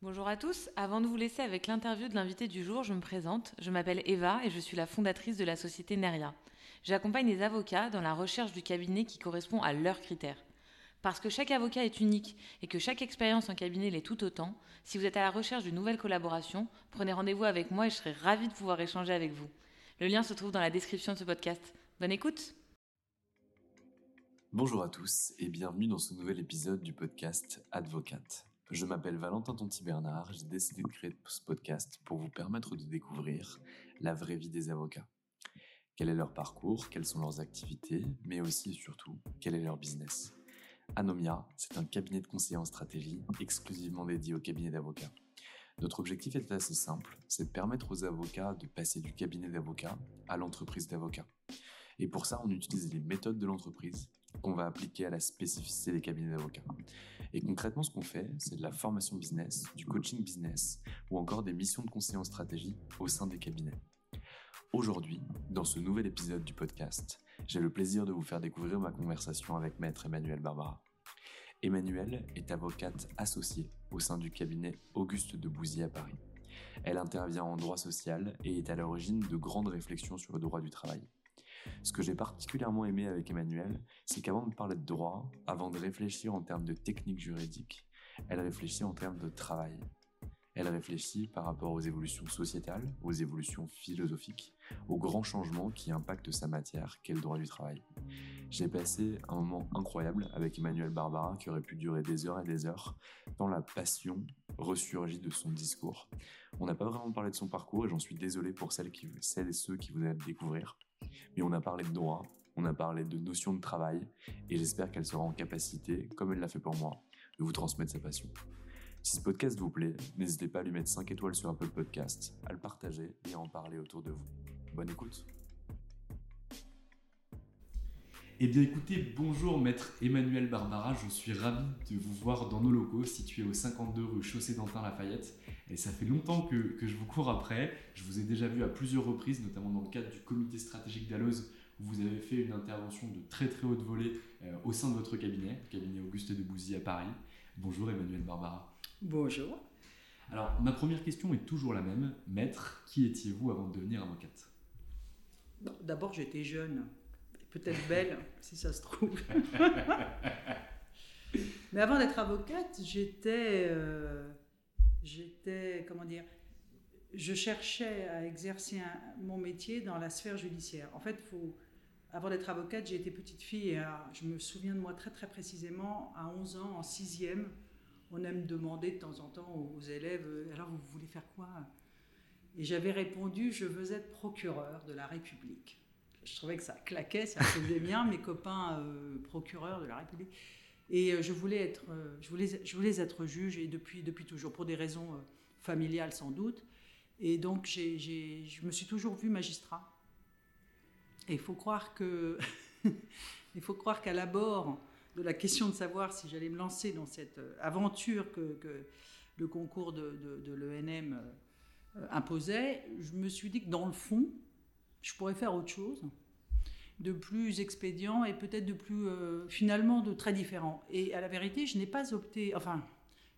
Bonjour à tous. Avant de vous laisser avec l'interview de l'invité du jour, je me présente. Je m'appelle Eva et je suis la fondatrice de la société Neria. J'accompagne les avocats dans la recherche du cabinet qui correspond à leurs critères. Parce que chaque avocat est unique et que chaque expérience en cabinet l'est tout autant, si vous êtes à la recherche d'une nouvelle collaboration, prenez rendez-vous avec moi et je serai ravie de pouvoir échanger avec vous. Le lien se trouve dans la description de ce podcast. Bonne écoute Bonjour à tous et bienvenue dans ce nouvel épisode du podcast Advocate. Je m'appelle Valentin Tonti-Bernard, j'ai décidé de créer ce podcast pour vous permettre de découvrir la vraie vie des avocats. Quel est leur parcours, quelles sont leurs activités, mais aussi et surtout, quel est leur business. Anomia, c'est un cabinet de conseil en stratégie exclusivement dédié au cabinet d'avocats. Notre objectif est assez simple, c'est de permettre aux avocats de passer du cabinet d'avocats à l'entreprise d'avocats. Et pour ça, on utilise les méthodes de l'entreprise qu'on va appliquer à la spécificité des cabinets d'avocats. Et concrètement, ce qu'on fait, c'est de la formation business, du coaching business ou encore des missions de conseil en stratégie au sein des cabinets. Aujourd'hui, dans ce nouvel épisode du podcast, j'ai le plaisir de vous faire découvrir ma conversation avec Maître Emmanuel Barbara. Emmanuelle est avocate associée au sein du cabinet Auguste de Bouzy à Paris. Elle intervient en droit social et est à l'origine de grandes réflexions sur le droit du travail. Ce que j'ai particulièrement aimé avec Emmanuel, c'est qu'avant de parler de droit, avant de réfléchir en termes de technique juridique, elle réfléchit en termes de travail. Elle réfléchit par rapport aux évolutions sociétales, aux évolutions philosophiques, aux grands changements qui impactent sa matière, qu'est le droit du travail. J'ai passé un moment incroyable avec Emmanuel Barbara qui aurait pu durer des heures et des heures, tant la passion ressurgit de son discours. On n'a pas vraiment parlé de son parcours et j'en suis désolé pour celles, qui, et ceux qui allez le découvrir. Mais on a parlé de droit, on a parlé de notions de travail, et j'espère qu'elle sera en capacité, comme elle l'a fait pour moi, de vous transmettre sa passion. Si ce podcast vous plaît, n'hésitez pas à lui mettre 5 étoiles sur Apple Podcast, à le partager et à en parler autour de vous. Bonne écoute eh bien écoutez, bonjour maître Emmanuel Barbara, je suis ravi de vous voir dans nos locaux situés au 52 rue Chaussée d'Antin Lafayette. Et ça fait longtemps que, que, je vous cours après, je vous ai déjà vu à plusieurs reprises, notamment dans le cadre du comité stratégique d'Alloz, où vous avez fait une intervention de très très haute volée euh, au sein de votre cabinet, le cabinet Auguste de Bouzy à Paris. Bonjour Emmanuel Barbara. Bonjour. Alors ma première question est toujours la même. Maître, qui étiez-vous avant de devenir avocate? D'abord j'étais jeune peut-être belle, si ça se trouve. Mais avant d'être avocate, j'étais, euh, j'étais, comment dire, je cherchais à exercer mon métier dans la sphère judiciaire. En fait, avant d'être avocate, j'ai été petite fille et je me souviens de moi très très précisément, à 11 ans, en sixième, on aime demander de temps en temps aux élèves, euh, alors vous voulez faire quoi? Et j'avais répondu, je veux être procureur de la République je trouvais que ça claquait, ça faisait bien mes copains euh, procureurs de la République. Et euh, je, voulais être, euh, je, voulais, je voulais être juge, et depuis, depuis toujours, pour des raisons familiales sans doute. Et donc, j'ai, je me suis toujours vue magistrat. Et il faut croire que Il faut croire qu'à l'abord de la question de savoir si j'allais me lancer dans cette euh, aventure que, le concours de, l'ENM euh, imposait, je me suis dit que dans le fond, je pourrais faire autre chose, de plus expédient et peut-être de plus, euh, finalement, de très différent. Et à la vérité, je n'ai pas opté, enfin,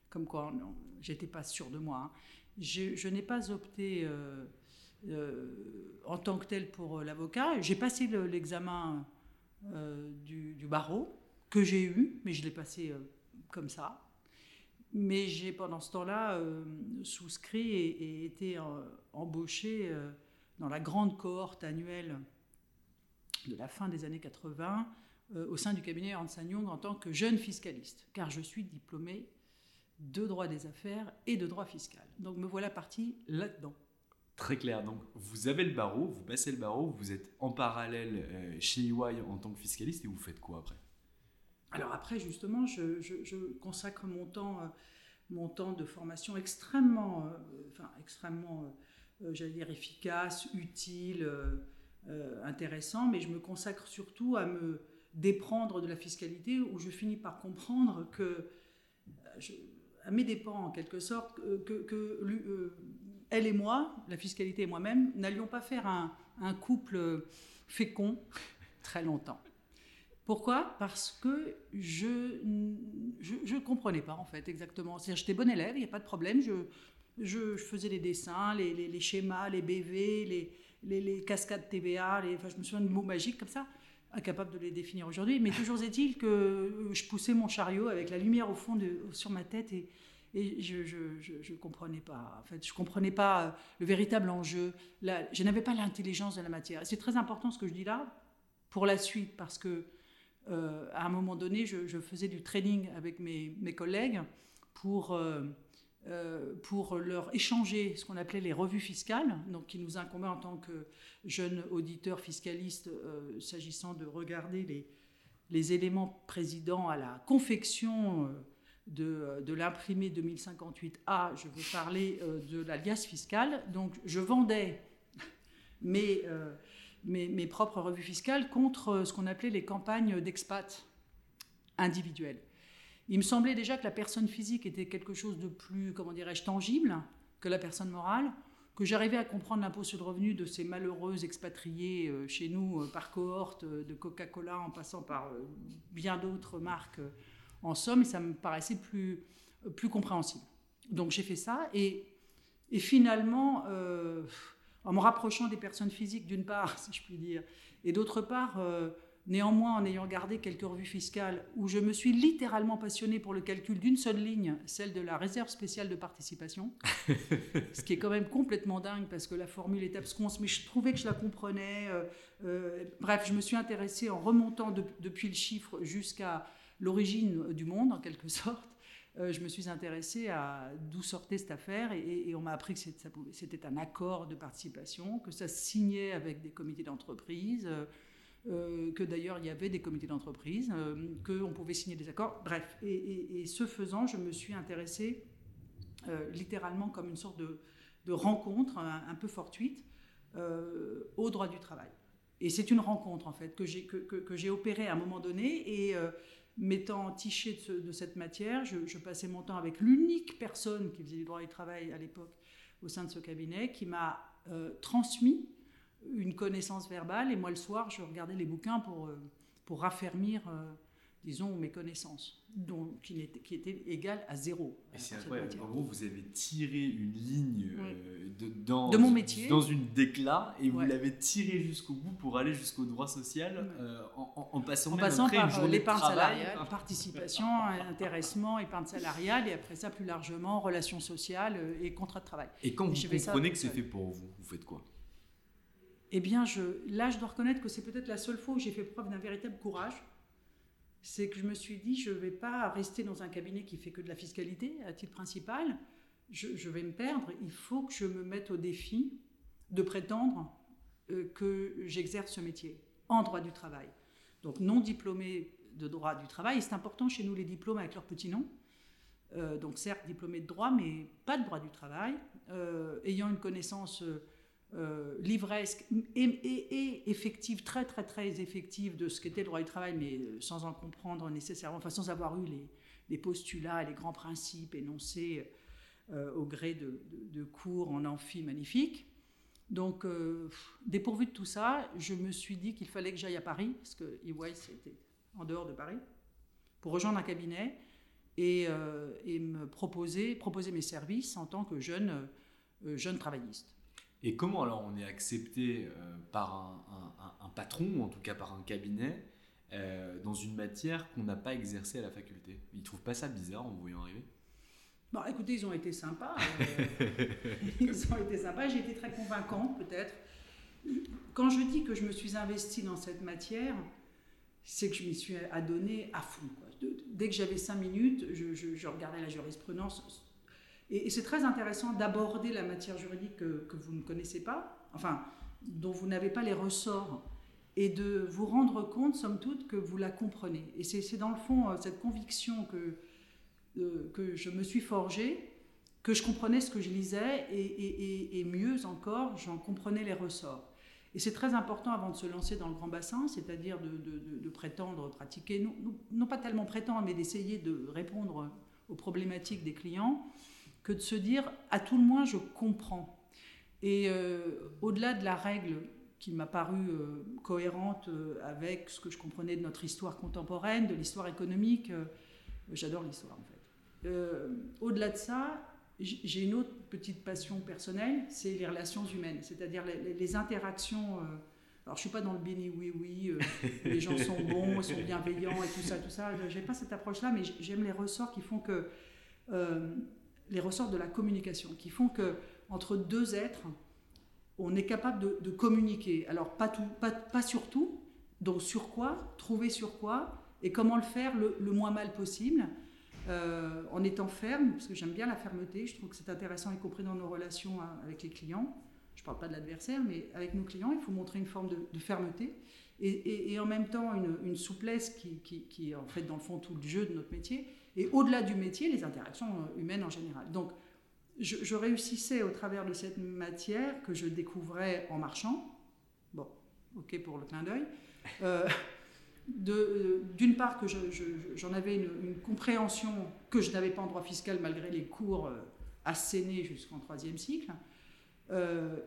comme quoi, j'étais pas sûre de moi, hein. je, n'ai pas opté en tant que tel pour l'avocat. J'ai passé l'examen du, barreau que j'ai eu, mais je l'ai passé euh, comme ça. Mais j'ai pendant ce temps-là euh, souscrit et, été euh, embauché dans la grande cohorte annuelle de la fin des années 80 au sein du cabinet Ernst Young en tant que jeune fiscaliste, car je suis diplômé de droit des affaires et de droit fiscal. Donc me voilà parti là-dedans. Très clair. Donc, vous avez le barreau, vous passez le barreau, vous êtes en parallèle chez EY en tant que fiscaliste et vous faites quoi après? Alors après, justement, je, consacre mon temps, euh, mon temps de formation extrêmement, euh, enfin, extrêmement, euh, j'allais dire, efficace, utile, intéressant, mais je me consacre surtout à me déprendre de la fiscalité, où je finis par comprendre que, à mes dépens en quelque sorte, que, elle et moi, la fiscalité et moi-même, n'allions pas faire un couple fécond très longtemps. Pourquoi? Parce que je ne comprenais pas, en fait, exactement. C'est-à-dire, j'étais bon élève, il n'y a pas de problème. Je, je, faisais les dessins, les, les, schémas, les BV, les, les, cascades TVA, enfin, je me souviens de mots magiques comme ça, incapable de les définir aujourd'hui. Mais toujours est-il que je poussais mon chariot avec la lumière au fond de, sur ma tête et, et je ne comprenais pas. En fait, je comprenais pas le véritable enjeu. je n'avais pas l'intelligence de la matière. C'est très important ce que je dis là pour la suite, parce que euh, à un moment donné, je, faisais du training avec mes, collègues pour, euh, euh, pour leur échanger ce qu'on appelait les revues fiscales, qui nous incombaient en tant que jeunes auditeurs fiscalistes, s'agissant de regarder les, éléments présidents à la confection de, de l'imprimé 2058A, je veux parler de l'alias fiscal. Donc je vendais mes, mes, propres revues fiscales contre euh, ce qu'on appelait les campagnes d'expat individuelles. Il me semblait déjà que la personne physique était quelque chose de plus, comment dirais-je, tangible que la personne morale, que j'arrivais à comprendre l'impôt sur le revenu de ces malheureux expatriés euh, chez nous euh, par cohorte, de Coca-Cola en passant par bien d'autres marques en somme, et ça me paraissait plus, plus compréhensible. Donc j'ai fait ça, et, et finalement, en me rapprochant des personnes physiques d'une part, si je puis dire, et d'autre part, euh, néanmoins en ayant gardé quelques revues fiscales où je me suis littéralement passionné pour le calcul d'une seule ligne, celle de la réserve spéciale de participation, ce qui est quand même complètement dingue parce que la formule est absconce, mais je trouvais que je la comprenais. Euh, euh, bref, je me suis intéressé en remontant depuis le chiffre jusqu'à l'origine du monde, en quelque sorte. Euh, je me suis intéressée à d'où sortait cette affaire et, on m'a appris que c'était un accord de participation, que ça se signait avec des comités d'entreprise, euh, euh, que d'ailleurs il y avait des comités d'entreprise, qu'on pouvait signer des accords. Bref, et, ce faisant, je me suis intéressée littéralement comme une sorte de, rencontre un, peu fortuite au droit du travail. Et c'est une rencontre en fait que j'ai opérée à un moment donné et m'étant tiché de, cette matière, je, passais mon temps avec l'unique personne qui faisait du droit du travail à l'époque au sein de ce cabinet, qui m'a euh, transmis une connaissance verbale. Et moi, le soir, je regardais les bouquins pour, euh, pour raffermir euh, disons, mes connaissances, donc, qui, était, qui était égale à zéro. c'est incroyable. En gros, vous avez tiré une ligne euh, de, dans, de mon métier. dans une déclat et vous l'avez tiré jusqu'au bout pour aller jusqu'au droit social euh, en, passant, en passant par l'épargne salariale, participation, intéressement, épargne salariale et après ça, plus largement, relations sociales et contrat de travail. Et quand vous comprenez que c'est fait pour vous, vous faites quoi? Eh bien, je, là, je dois reconnaître que c'est peut-être la seule fois où j'ai fait preuve d'un véritable courage c'est que je me suis dit, je ne vais pas rester dans un cabinet qui fait que de la fiscalité à titre principal, je, vais me perdre, il faut que je me mette au défi de prétendre euh, que j'exerce ce métier en droit du travail. Donc non diplômé de droit du travail, c'est important chez nous les diplômes avec leur petit nom. Euh, donc certes diplômé de droit, mais pas de droit du travail, euh, ayant une connaissance euh, livresque et, effective, très très très effective de ce qu'était le droit du travail, mais euh, sans en comprendre nécessairement, enfin sans avoir eu les, les postulats les grands principes énoncés euh, au gré de, cours en amphi magnifiques. Donc, dépourvu de tout ça, je me suis dit qu'il fallait que j'aille à Paris, parce que EY c'était en dehors de Paris, pour rejoindre un cabinet et, et me proposer, proposer mes services en tant que jeune, jeune travailliste. Et comment alors on est accepté euh, par un, patron, ou en tout cas par un cabinet, euh, dans une matière qu'on n'a pas exercée à la faculté? Ils trouvent pas ça bizarre en vous voyant arriver? Bon, écoutez, ils ont été sympas. Euh, ils ont été sympas. J'ai été très convaincante, peut-être. Quand je dis que je me suis investie dans cette matière, c'est que je m'y suis adonnée à fond. Dès que j'avais cinq minutes, je regardais la jurisprudence et, c'est très intéressant d'aborder la matière juridique que, vous ne connaissez pas, enfin, dont vous n'avez pas les ressorts, et de vous rendre compte, somme toute, que vous la comprenez. Et c'est dans le fond euh, cette conviction que, euh, que je me suis forgée, que je comprenais ce que je lisais, et, mieux encore, j'en comprenais les ressorts. Et c'est très important avant de se lancer dans le grand bassin, c'est-à-dire de, prétendre pratiquer, non, non, pas tellement prétendre, mais d'essayer de répondre aux problématiques des clients, que de se dire, à tout le moins, je comprends. Et euh, au-delà de la règle qui m'a paru euh, cohérente euh, avec ce que je comprenais de notre histoire contemporaine, de l'histoire économique, j'adore l'histoire en fait. au-delà de ça, j'ai une autre petite passion personnelle, c'est les relations humaines, c'est-à-dire les, interactions. alors je suis pas dans le béni oui oui, les gens sont bons, ils sont bienveillants et tout ça, tout ça. J'ai pas cette approche-là, mais j'aime les ressorts qui font que les ressorts de la communication, qui font que entre deux êtres, on est capable de, communiquer. Alors pas, tout, pas, sur tout, donc sur quoi, trouver sur quoi, et comment le faire le, moins mal possible, euh, en étant ferme, parce que j'aime bien la fermeté, je trouve que c'est intéressant, y compris dans nos relations hein, avec les clients. Je ne parle pas de l'adversaire, mais avec nos clients, il faut montrer une forme de, fermeté. Et, en même temps une, souplesse qui, qui, qui, est en fait dans le fond tout le jeu de notre métier, et au-delà du métier, les interactions euh, humaines en général. Donc, je, réussissais au travers de cette matière que je découvrais en marchant. Bon, ok pour le clin d'œil. Euh, euh, d'une part que j'en avais une, compréhension que je n'avais pas en droit fiscal malgré les cours assénés jusqu'en troisième cycle,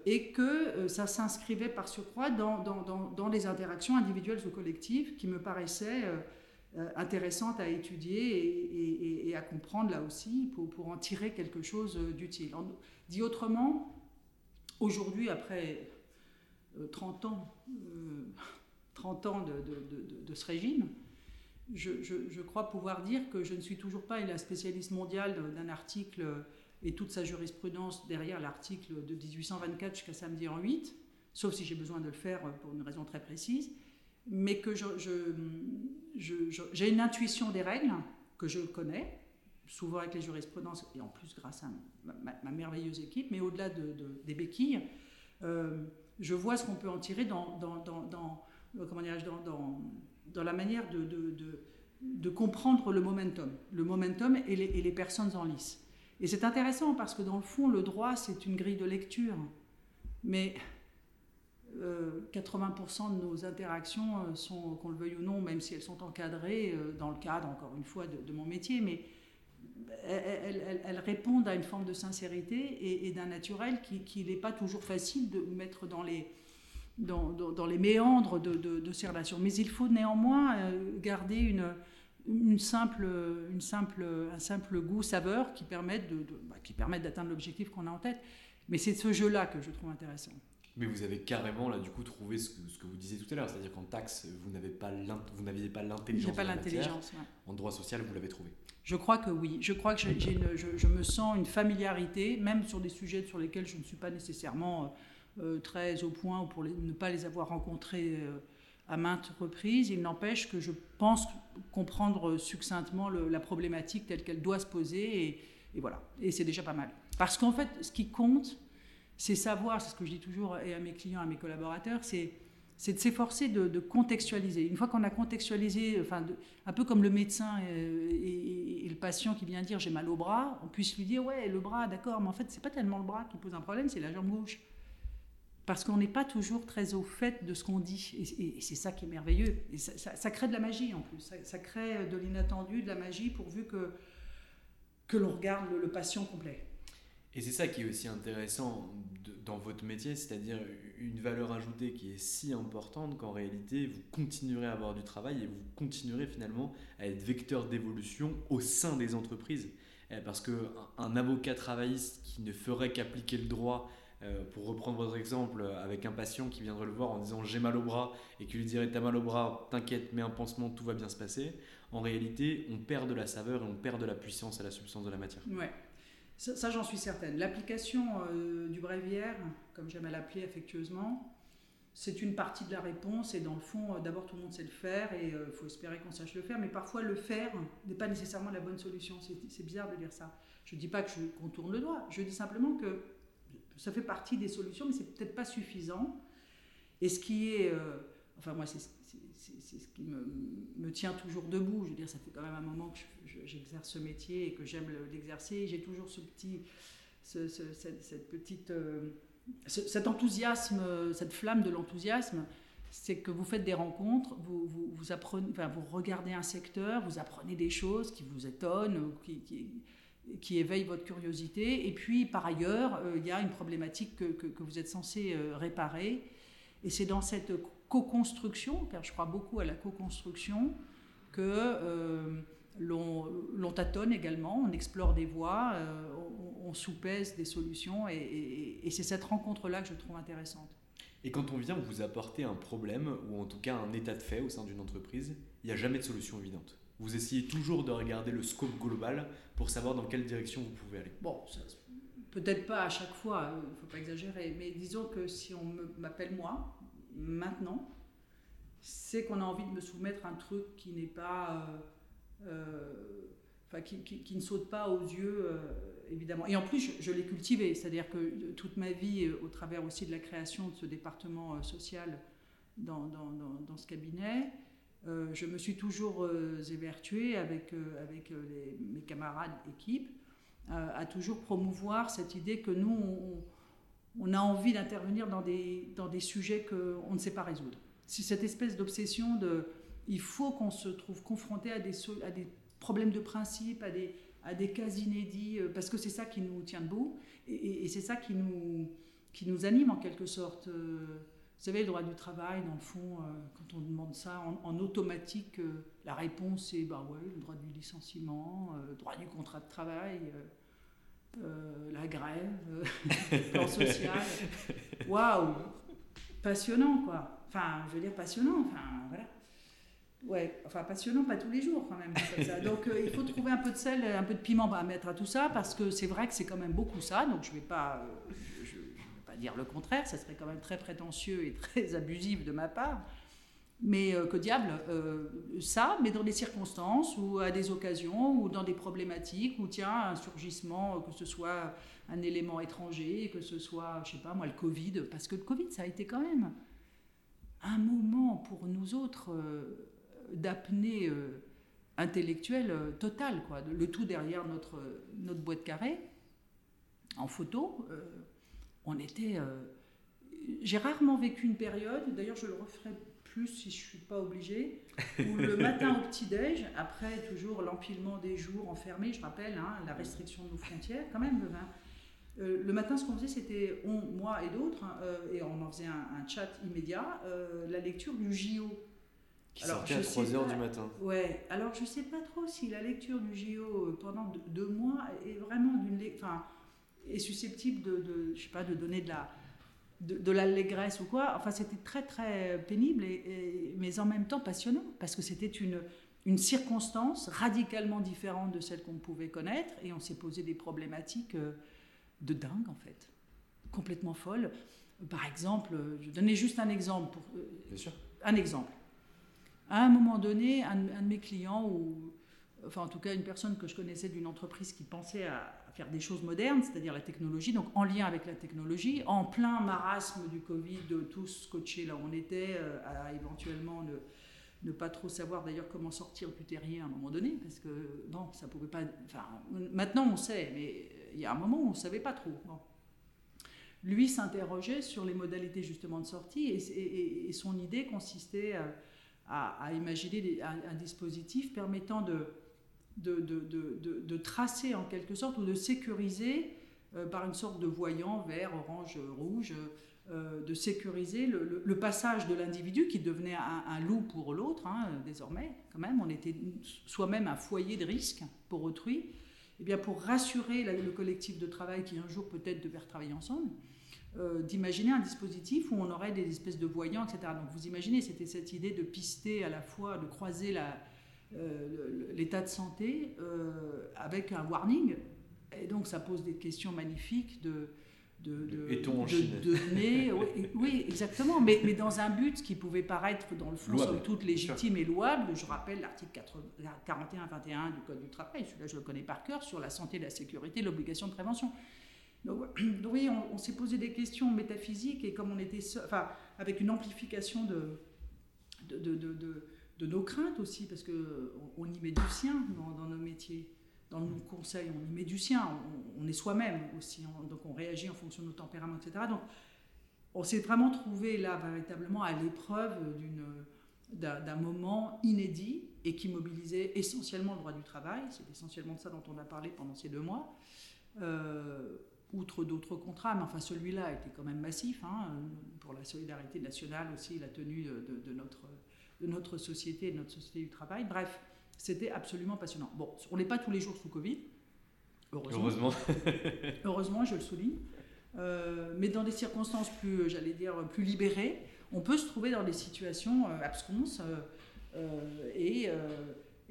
et que ça s'inscrivait par surcroît dans, les interactions individuelles ou collectives qui me paraissaient intéressante à étudier et, à comprendre là aussi pour, en tirer quelque chose d'utile. Dit autrement, aujourd'hui, après 30 euh, ans, 30 euh, ans de, ce régime, je, je, crois pouvoir dire que je ne suis toujours pas la spécialiste mondiale d'un article et toute sa jurisprudence derrière l'article de 1824 jusqu'à samedi en 8, sauf si j'ai besoin de le faire pour une raison très précise mais que j'ai une intuition des règles que je connais, souvent avec les jurisprudences et en plus grâce à ma, merveilleuse équipe, mais au-delà de, des béquilles, euh, je vois ce qu'on peut en tirer dans, euh, la manière de, comprendre le momentum, le momentum et les, et les personnes en lice. Et c'est intéressant parce que dans le fond, le droit, c'est une grille de lecture. Mais 80% euh, de nos interactions euh, sont, qu'on le veuille ou non, même si elles sont encadrées euh, dans le cadre, encore une fois, de, mon métier, mais elles, répondent à une forme de sincérité et, d'un naturel qui n'est pas toujours facile de mettre dans les, méandres de, ces relations. Mais il faut néanmoins garder une, simple, un simple goût, saveur qui permette, de, bah, qui permette d'atteindre l'objectif qu'on a en tête. Mais c'est ce jeu-là que je trouve intéressant. Mais vous avez carrément là du coup trouvé ce que, ce que vous disiez tout à l'heure, c'est-à-dire qu'en taxe vous n'avez pas vous n'aviez pas l'intelligence. pas l'intelligence. En droit social vous l'avez trouvé. Je crois que oui. Je crois que j'ai je, je, me sens une familiarité, même sur des sujets sur lesquels je ne suis pas nécessairement euh, très au point ou pour ne pas les avoir rencontrés euh, à maintes reprises. Il n'empêche que je pense comprendre succinctement la problématique telle qu'elle doit se poser et, et voilà. Et c'est déjà pas mal. Parce qu'en fait, ce qui compte, c'est savoir, c'est ce que je dis toujours et à mes clients, à mes collaborateurs, c'est c'est de s'efforcer de, contextualiser. Une fois qu'on a contextualisé, enfin, un peu comme le médecin et, le patient qui vient dire j'ai mal au bras, on puisse lui dire ouais le bras, d'accord, mais en fait c'est pas tellement le bras qui pose un problème, c'est la jambe gauche. parce qu'on n'est pas toujours très au fait de ce qu'on dit. Et, c'est ça qui est merveilleux. Et ça, crée de la magie en plus. Ça, crée de l'inattendu, de la magie, pourvu que, que l'on regarde le, patient complet. Et c'est ça qui est aussi intéressant dans votre métier, c'est-à-dire une valeur ajoutée qui est si importante qu'en réalité, vous continuerez à avoir du travail et vous continuerez finalement à être vecteur d'évolution au sein des entreprises. Eh, parce qu'un avocat travailliste qui ne ferait qu'appliquer le droit euh, pour reprendre votre exemple, avec un patient qui viendrait le voir en disant j'ai mal au bras et qui lui dirait t'as mal au bras, t'inquiète, mets un pansement, tout va bien se passer, en réalité, on perd de la saveur et on perd de la puissance à la substance de la matière. Ça, j'en suis certaine. L'application euh, du bréviaire, comme j'aime à l'appeler affectueusement, c'est une partie de la réponse et dans le fond, euh, d'abord tout le monde sait le faire et il faut espérer qu'on sache le faire, mais parfois le faire n'est pas nécessairement la bonne solution. C'est bizarre de dire ça. Je ne dis pas que je contourne le doigt, je dis simplement que ça fait partie des solutions, mais c'est peut-être pas suffisant. Et ce qui est, euh, enfin moi, c'est ce qui me, me, tient toujours debout. Je veux dire, ça fait quand même un moment que j'exerce ce métier et que j'aime l'exercer. J'ai toujours ce petit, ce, cette, petite, euh, cet enthousiasme, cette flamme de l'enthousiasme. C'est que vous faites des rencontres, vous, vous, vous, regardez un secteur, vous apprenez des choses qui vous étonnent, qui, qui qui éveille votre curiosité. Et puis, par ailleurs, euh, il y a une problématique que, que, vous êtes censé euh, réparer. Et c'est dans cette co-construction, car je crois beaucoup à la co-construction, que l'on tâtonne également, on explore des voies, on, on, soupèse des solutions. Et, et c'est cette rencontre-là que je trouve intéressante. Et quand on vient vous apporter un problème, ou en tout cas un état de fait au sein d'une entreprise, il n'y a jamais de solution évidente. Vous essayez toujours de regarder le scope global pour savoir dans quelle direction vous pouvez aller. Bon, peut-être pas à chaque fois, il hein, ne faut pas exagérer, mais disons que si on m'appelle moi, maintenant, c'est qu'on a envie de me soumettre un truc qui n'est pas. Euh, euh, enfin, qui, ne saute pas aux yeux, euh, évidemment. Et en plus, je, l'ai cultivé, c'est-à-dire que toute ma vie, au travers aussi de la création de ce département social dans, dans, ce cabinet, euh, je me suis toujours euh, évertuée avec, euh, avec mes camarades équipes à toujours promouvoir cette idée que nous, on, a envie d'intervenir dans des, dans des sujets qu'on ne sait pas résoudre. C'est cette espèce d'obsession de il faut qu'on se trouve confronté à des, problèmes de principe, à des, cas inédits, parce que c'est ça qui nous tient debout et, c'est ça qui nous, qui nous anime en quelque sorte. Vous savez, le droit du travail, dans le fond, euh, quand on demande ça en, automatique, euh, la réponse est bah ouais, le droit du licenciement, euh, le droit du contrat de travail, la grève, le plan social. Waouh Passionnant, quoi. Enfin, je veux dire, passionnant. Enfin, voilà. Ouais, enfin passionnant, pas tous les jours quand même. Donc il faut trouver un peu de sel, un peu de piment à mettre à tout ça, parce que c'est vrai que c'est quand même beaucoup ça. Donc je vais pas, dire le contraire, ça serait quand même très prétentieux et très abusif de ma part. Mais euh, que diable, euh, ça, mais dans des circonstances ou à des occasions ou dans des problématiques où, tiens, un surgissement, que ce soit un élément étranger, que ce soit, je sais pas moi, le Covid, parce que le Covid, ça a été quand même un moment pour nous autres euh, d'apnée intellectuelle totale, quoi. Le tout derrière notre, notre boîte carrée, en photo on était. Euh, j'ai rarement vécu une période, d'ailleurs je le referai plus si je ne suis pas obligée, où le matin au petit-déj, après toujours l'empilement des jours enfermés, je rappelle, hein, la restriction de nos frontières, quand même. Euh, le matin, ce qu'on faisait, c'était, on, moi et d'autres, hein, euh, et on en faisait un, chat immédiat, la lecture du JO. Qui alors, sortait à 3h du matin. Ouais, alors je ne sais pas trop si la lecture du JO pendant deux, mois est vraiment d'une. Enfin, est susceptible de, je sais pas, de donner de la de, l'allégresse ou quoi. Enfin, c'était très très pénible, et, mais en même temps passionnant, parce que c'était une, une circonstance radicalement différente de celle qu'on pouvait connaître, et on s'est posé des problématiques euh, de dingue en fait, complètement folles. Par exemple, je donnais juste un exemple. Pour, euh, Bien sûr. Un exemple. À un moment donné, un, de mes clients, ou enfin en tout cas une personne que je connaissais d'une entreprise qui pensait à, faire des choses modernes, c'est-à-dire la technologie, donc en lien avec la technologie, en plein marasme du Covid, tous scotchés là où on était, euh, à éventuellement ne, pas trop savoir d'ailleurs comment sortir du terrier à un moment donné, parce que non, ça pouvait pas. Enfin, maintenant on sait, mais il y a un moment où on ne savait pas trop. lui s'interrogeait sur les modalités justement de sortie et, son idée consistait à, imaginer un, dispositif permettant de, de, de, de, tracer en quelque sorte ou de sécuriser euh, par une sorte de voyant vert, orange, rouge, euh, de sécuriser le, passage de l'individu qui devenait un, loup pour l'autre, hein, désormais, quand même, on était soi-même un foyer de risque pour autrui, et eh bien pour rassurer le collectif de travail qui un jour peut-être devait travailler ensemble, euh, d'imaginer un dispositif où on aurait des espèces de voyants, etc. Donc vous imaginez, c'était cette idée de pister à la fois, de croiser l'état de santé avec un warning et donc ça pose des questions magnifiques de... De, de, en Chine oui, exactement, mais, mais, dans un but qui pouvait paraître dans le fond somme toute légitime et louable. Je rappelle l'article 41-21 du Code du travail, celui-là je le connais par cœur, sur la santé, la sécurité, l'obligation de prévention. Donc, oui, on, s'est posé des questions métaphysiques et comme on était, enfin, avec une amplification de, de, de, nos craintes aussi, parce qu'on on y met du sien dans nos métiers dans nos conseils, on y met du sien, on, est soi-même aussi, donc on réagit en fonction de nos tempéraments, etc. Donc on s'est vraiment trouvé là véritablement à l'épreuve d'un moment inédit et qui mobilisait essentiellement le droit du travail. C'est essentiellement de ça dont on a parlé pendant ces deux mois. Euh, outre d'autres contrats, mais enfin celui-là était quand même massif, hein, pour la solidarité nationale aussi, la tenue de, notre, de notre société, de notre société du travail. Bref, c'était absolument passionnant. Bon, on n'est pas tous les jours sous Covid. Heureusement. Heureusement, je le souligne. Euh, mais dans des circonstances plus, j'allais dire, plus libérées, on peut se trouver dans des situations euh, absconses euh, et,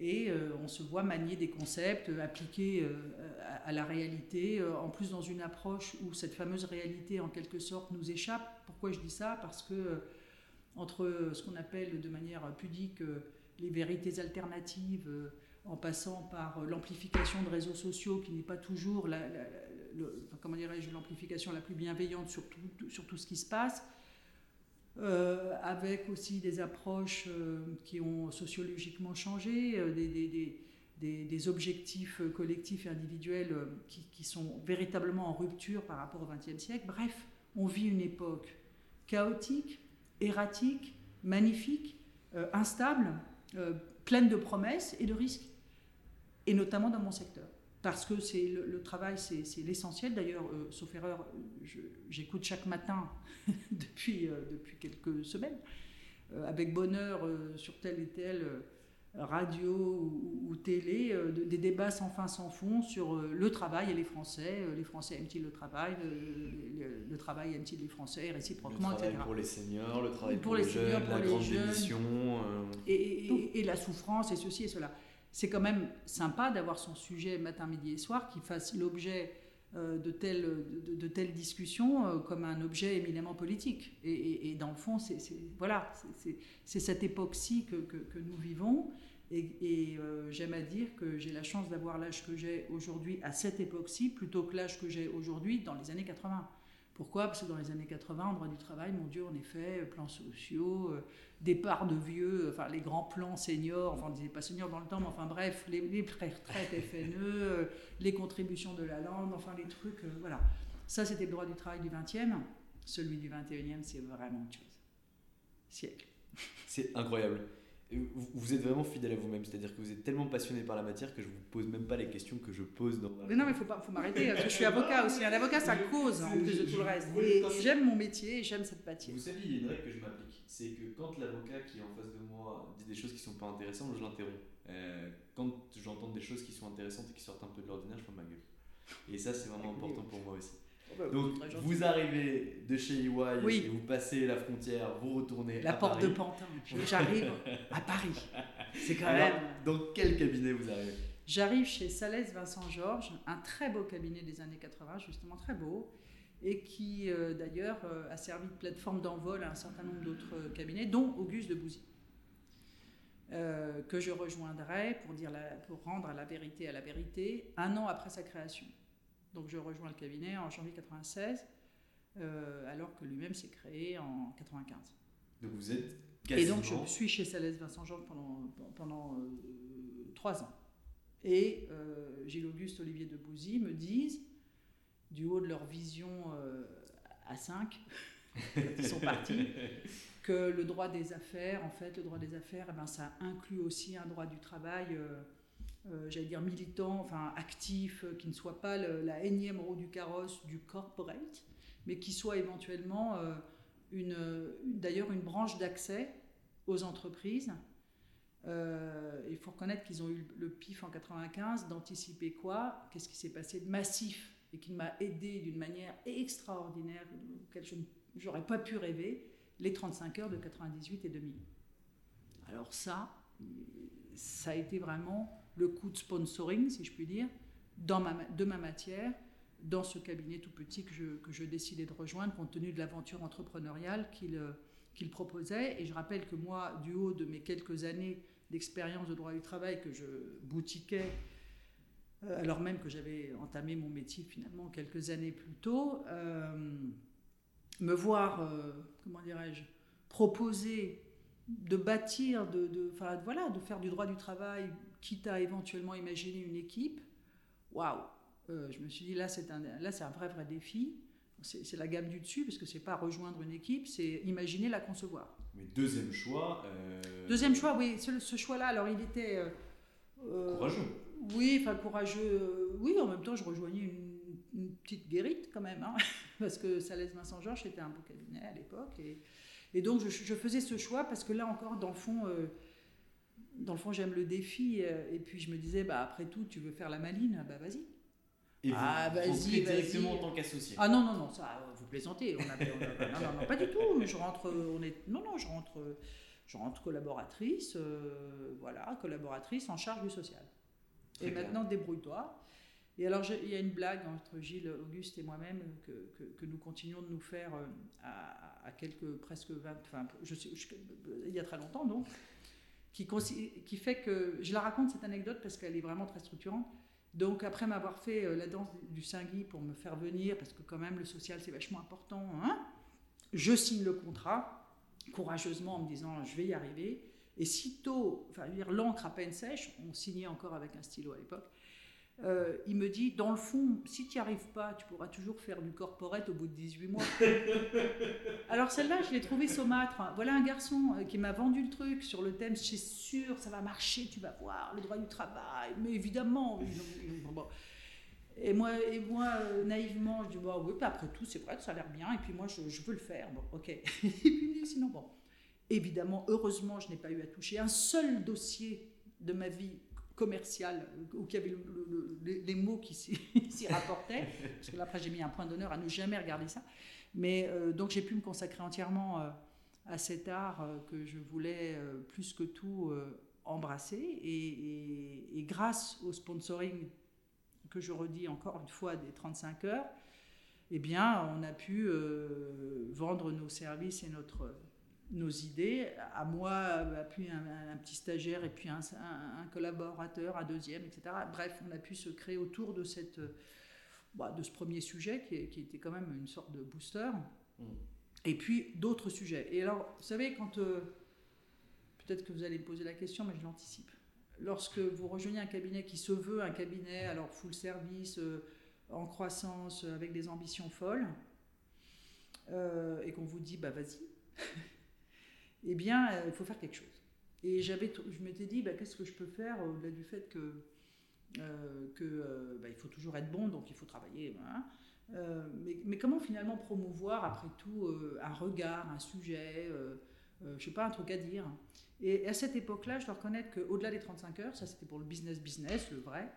et on se voit manier des concepts appliqués à, à, la réalité, en plus dans une approche où cette fameuse réalité, en quelque sorte, nous échappe. Pourquoi je dis ça? Parce que entre ce qu'on appelle de manière pudique les vérités alternatives, euh, en passant par euh, l'amplification de réseaux sociaux, qui n'est pas toujours comment dirais-je, l'amplification la plus bienveillante sur tout ce qui se passe, euh, avec aussi des approches qui ont sociologiquement changé, des, des, objectifs collectifs et individuels qui, qui, sont véritablement en rupture par rapport au XXe siècle. Bref, on vit une époque chaotique, erratique, magnifique, instable, euh, pleine de promesses et de risques, et notamment dans mon secteur. Parce que c'est le, travail, c'est l'essentiel. D'ailleurs, euh, sauf erreur, j'écoute chaque matin depuis, euh, depuis quelques semaines, avec bonheur sur tel et tel radio ou, télé, des débats sans fin, sans fond sur le travail et les Français. les Français aiment-ils le travail le, travail aime-t-il les Français réciproquement, le travail pour les seniors, le travail pour, les, jeunes, la grande démission. Et, et, la souffrance et ceci et cela. C'est quand même sympa d'avoir son sujet matin, midi et soir qui fasse l'objet de telles, de, telles discussions comme un objet éminemment politique. Et, dans le fond, c'est voilà, c'est cette époque-ci que, que, nous vivons. Et, euh, j'aime à dire que j'ai la chance d'avoir l'âge que j'ai aujourd'hui à cette époque-ci plutôt que l'âge que j'ai aujourd'hui dans les années 80. Pourquoi? Parce que dans les années 80, en droit du travail, mon Dieu, en effet, plans sociaux, euh, départ de vieux, enfin les grands plans seniors, enfin on disait pas seniors dans le temps, mais enfin bref, les, les retraites FNE, euh, les contributions de la lande, enfin les trucs, voilà. Ça, c'était le droit du travail du 20e. Celui du 21e, c'est vraiment autre chose. Siècle. C'est incroyable vous êtes vraiment fidèle à vous-même, c'est-à-dire que vous êtes tellement passionné par la matière que je vous pose même pas les questions que je pose dans. Mais non, mais faut pas, faut m'arrêter. Parce que je suis avocat aussi. Un avocat, ça cause en plus de tout le reste. Et, j'aime mon métier et j'aime cette matière. Vous savez, il y a une règle que je m'applique, c'est que quand l'avocat qui est en face de moi dit des choses qui sont pas intéressantes, je l'interromps. Euh, quand j'entends des choses qui sont intéressantes et qui sortent un peu de l'ordinaire, je ferme ma gueule. Et ça, c'est vraiment important pour moi aussi. Donc, vous arrivez de chez EY et vous passez la frontière, vous retournez la à porte de Pantin. J'arrive à Paris. C'est quand même. Dans quel cabinet vous arrivez? J'arrive chez Salès Vincent Georges, un très beau cabinet des années 80, justement très beau, et qui euh, d'ailleurs euh, a servi de plateforme d'envol à un certain nombre d'autres cabinets, dont Auguste de Bouzy. Euh, que je rejoindrai pour, dire pour rendre la vérité à la vérité un an après sa création. Donc je rejoins le cabinet en janvier 96, euh, alors que lui-même s'est créé en 95. Donc vous êtes quasiment... Et donc je suis chez Salès Vincent Georges pendant, pendant euh, trois ans. Et euh, Gilles Auguste, Olivier de Bouzy me disent, du haut de leur vision à 5 ils sont partis, que le droit des affaires, en fait, le droit des affaires, eh ben, ça inclut aussi un droit du travail, euh, euh, j'allais dire militant, enfin actif, qui ne soit pas la énième roue du carrosse du corporate, mais qui soit éventuellement une, d'ailleurs une branche d'accès aux entreprises. il faut reconnaître qu'ils ont eu le pif en 95 d'anticiper quoi? Qu'est-ce qui s'est passé de massif et qui m'a aidé d'une manière extraordinaire, auquel je n'aurais pas pu rêver, les 35 heures de 98 et 2000. Alors ça, ça a été vraiment le coup de sponsoring, si je puis dire, de ma matière, dans ce cabinet tout petit que je, décidais de rejoindre compte tenu de l'aventure entrepreneuriale qu'il qu'il proposait. Et je rappelle que moi, du haut de mes quelques années d'expérience de droit du travail que je boutiquais, euh, alors même que j'avais entamé mon métier finalement quelques années plus tôt, euh, me voir, euh, comment dirais-je, proposer de bâtir, de, de, voilà, de faire du droit du travail, quitte à éventuellement imaginer une équipe, waouh Je me suis dit, là, c'est un, là, c'est un vrai, vrai défi. C'est, la gamme du dessus, parce que c'est pas rejoindre une équipe, c'est imaginer la concevoir. Mais deuxième choix. Deuxième choix, oui. Ce, choix-là, alors il était. courageux. Oui, enfin courageux. oui, en même temps, je rejoignais une, petite guérite quand même, hein, parce que Salès Vincent Georges était un beau cabinet à l'époque. Et, donc, je, faisais ce choix parce que là encore, dans le fond, euh, dans le fond j'aime le défi. Euh, et puis, je me disais, bah, après tout, tu veux faire la maline, bah vas-y. Et vous, ah, vas-y, directement en tant qu'associé Ah non, non, non, ça, vous plaisantez. On non, non, pas du tout. Je rentre, on est, non, non, je rentre, je rentre collaboratrice, euh, voilà, collaboratrice en charge du social et maintenant débrouille-toi. Et alors, il y a une blague entre Gilles, Auguste et moi-même que, que, nous continuons de nous faire euh, à, à quelques, presque 20, enfin, je sais, il y a très longtemps donc, qui, fait que, je la raconte cette anecdote parce qu'elle est vraiment très structurante. Donc, après m'avoir fait euh, la danse du Saint-Guy pour me faire venir, parce que quand même le social c'est vachement important, hein, je signe le contrat courageusement en me disant je vais y arriver. Et sitôt, enfin, l'encre à peine sèche, on signait encore avec un stylo à l'époque, euh, il me dit, dans le fond, si tu n'y arrives pas, tu pourras toujours faire du corporate au bout de 18 mois. Alors celle-là, je l'ai trouvée saumâtre. Voilà un garçon euh, qui m'a vendu le truc sur le thème, c'est sûr, ça va marcher, tu vas voir, le droit du travail, mais évidemment. Et moi, et moi euh, naïvement, je dis, bah, oui, après tout, c'est vrai, ça a l'air bien, et puis moi, je, je veux le faire. Bon, ok. et puis il me dit, sinon, bon. Évidemment, heureusement, je n'ai pas eu à toucher un seul dossier de ma vie commerciale où il y avait les, mots qui s'y rapportaient. Parce que là, après, j'ai mis un point d'honneur à ne jamais regarder ça. Mais euh, donc, j'ai pu me consacrer entièrement euh, à cet art euh, que je voulais plus que tout embrasser. Et, et, grâce au sponsoring, que je redis encore une fois, des 35 heures, eh bien, on a pu vendre nos services et notre nos idées, à moi, puis un, petit stagiaire et puis un, collaborateur, un deuxième, etc. Bref, on a pu se créer autour de, cette, bah, de ce premier sujet qui, qui, était quand même une sorte de booster. Mm. Et puis d'autres sujets. Et alors, vous savez, quand. Euh, peut-être que vous allez me poser la question, mais je l'anticipe. Lorsque vous rejoignez un cabinet qui se veut un cabinet, alors full service, euh, en croissance, avec des ambitions folles, euh, et qu'on vous dit, bah vas-y, eh bien, euh, il faut faire quelque chose. Et j'avais, je m'étais dit, bah, qu'est-ce que je peux faire au-delà du fait que, euh, que euh, bah, il faut toujours être bon, donc il faut travailler. Mais, comment finalement promouvoir, après tout, un regard, un sujet, je sais pas, un truc à dire? Et, à cette époque-là, je dois reconnaître qu'au-delà des 35 heures, ça c'était pour le business business, le vrai.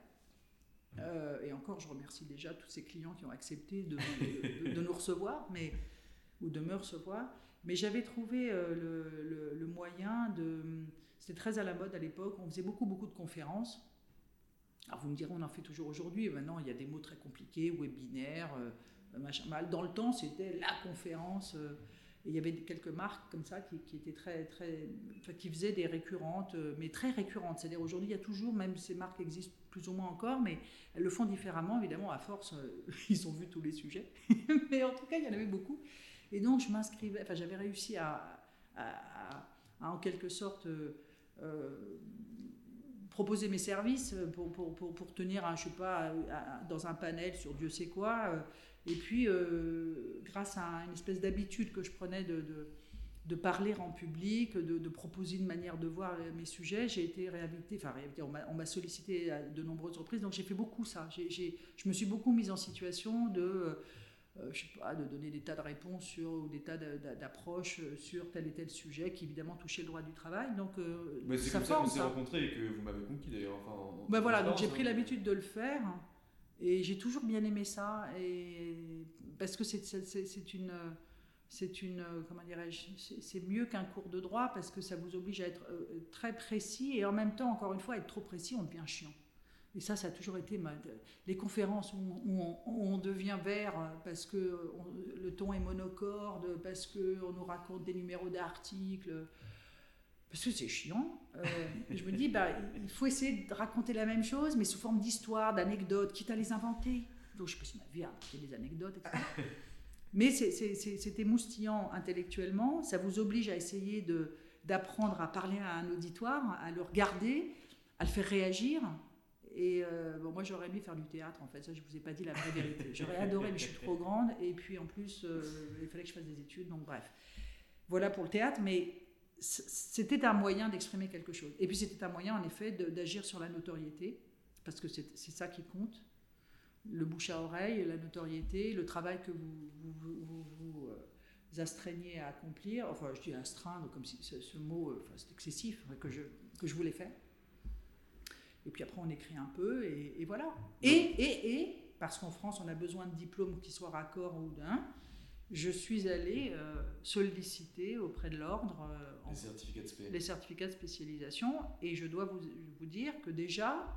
et encore, je remercie déjà tous ces clients qui ont accepté de, de nous recevoir, mais, ou de me recevoir. Mais j'avais trouvé euh, le, moyen de... C'était très à la mode à l'époque, on faisait beaucoup, beaucoup de conférences. Alors vous me direz, on en fait toujours aujourd'hui, maintenant il y a des mots très compliqués, webinaire, euh, machin. Dans le temps, c'était la conférence. Euh, il y avait quelques marques comme ça qui étaient très, très, qui faisaient des récurrentes, mais très récurrentes. C'est-à-dire aujourd'hui, il y a toujours, même ces marques existent plus ou moins encore, mais elles le font différemment, évidemment, à force, ils ont vu tous les sujets. mais en tout cas, il y en avait beaucoup. Et donc, je m'inscrivais, enfin, j'avais réussi à, en quelque sorte, euh, euh, proposer mes services pour, pour, pour, tenir, un, je sais pas, dans un panel sur Dieu sait quoi. Et puis, euh, grâce à une espèce d'habitude que je prenais de, de, parler en public, de, proposer une manière de voir mes sujets, j'ai été réhabilitée, enfin on m'a sollicité à de nombreuses reprises, donc j'ai fait beaucoup ça. J je me suis beaucoup mise en situation de euh, je sais pas, de donner des tas de réponses sur, ou des tas d'approches sur tel et tel sujet qui évidemment touchait le droit du travail. Donc, euh, Mais c'est comme ça qu'on s'est rencontrés et que vous m'avez conquis d'ailleurs. Enfin, en, ben voilà, donc j'ai pris l'habitude de le faire et j'ai toujours bien aimé ça et parce que c'est une c'est une comment dirais-je c'est mieux qu'un cours de droit parce que ça vous oblige à être euh, très précis et en même temps encore une fois être trop précis on devient chiant. Et ça, ça a toujours été les conférences où, on, devient vert parce que le ton est monocorde, parce qu'on nous raconte des numéros d'articles, parce que c'est chiant. Euh, je me dis, bah, il faut essayer de raconter la même chose, mais sous forme d'histoire, d'anecdotes, quitte à les inventer. Donc je passe ma vie à inventer des anecdotes, etc. mais c'est émoustillant intellectuellement, ça vous oblige à essayer d'apprendre à parler à un auditoire, à le regarder, à le faire réagir. Et euh, bon, moi, j'aurais aimé faire du théâtre, en fait. Ça, je ne vous ai pas dit la vraie vérité. J'aurais adoré, mais je suis trop grande. Et puis, en plus, euh, il fallait que je fasse des études. Donc, bref. Voilà pour le théâtre. Mais c'était un moyen d'exprimer quelque chose. Et puis, c'était un moyen, en effet, d'agir sur la notoriété. Parce que c'est ça qui compte. Le bouche à oreille, la notoriété, le travail que vous vous, vous, vous euh, astreignez à accomplir. Enfin, je dis astreindre comme si ce, ce mot, enfin, c'est excessif, que je, que je voulais faire. Et puis après, on écrit un peu, et, et voilà. Et, et, et, parce qu'en France, on a besoin de diplômes qui soient raccords ou d'un, je suis allée euh, solliciter auprès de l'ordre euh, les, certificats de les certificats de spécialisation. Et je dois vous, vous dire que déjà,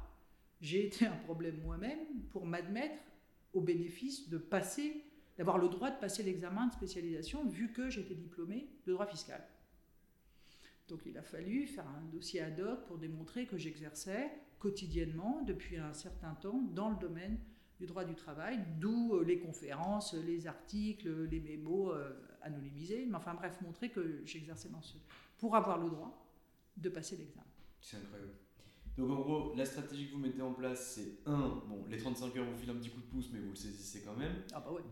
j'ai été un problème moi-même pour m'admettre au bénéfice de passer, d'avoir le droit de passer l'examen de spécialisation, vu que j'étais diplômée de droit fiscal. Donc il a fallu faire un dossier ad hoc pour démontrer que j'exerçais quotidiennement depuis un certain temps dans le domaine du droit du travail, d'où euh, les conférences, les articles, les mémos euh, anonymisés, mais enfin bref, montrer que j'exerçais dans ce... pour avoir le droit de passer l'examen. C'est incroyable. Donc en gros, la stratégie que vous mettez en place, c'est un, bon, les 35 heures vous filent un petit coup de pouce, mais vous le saisissez quand même. Ah bah ouais.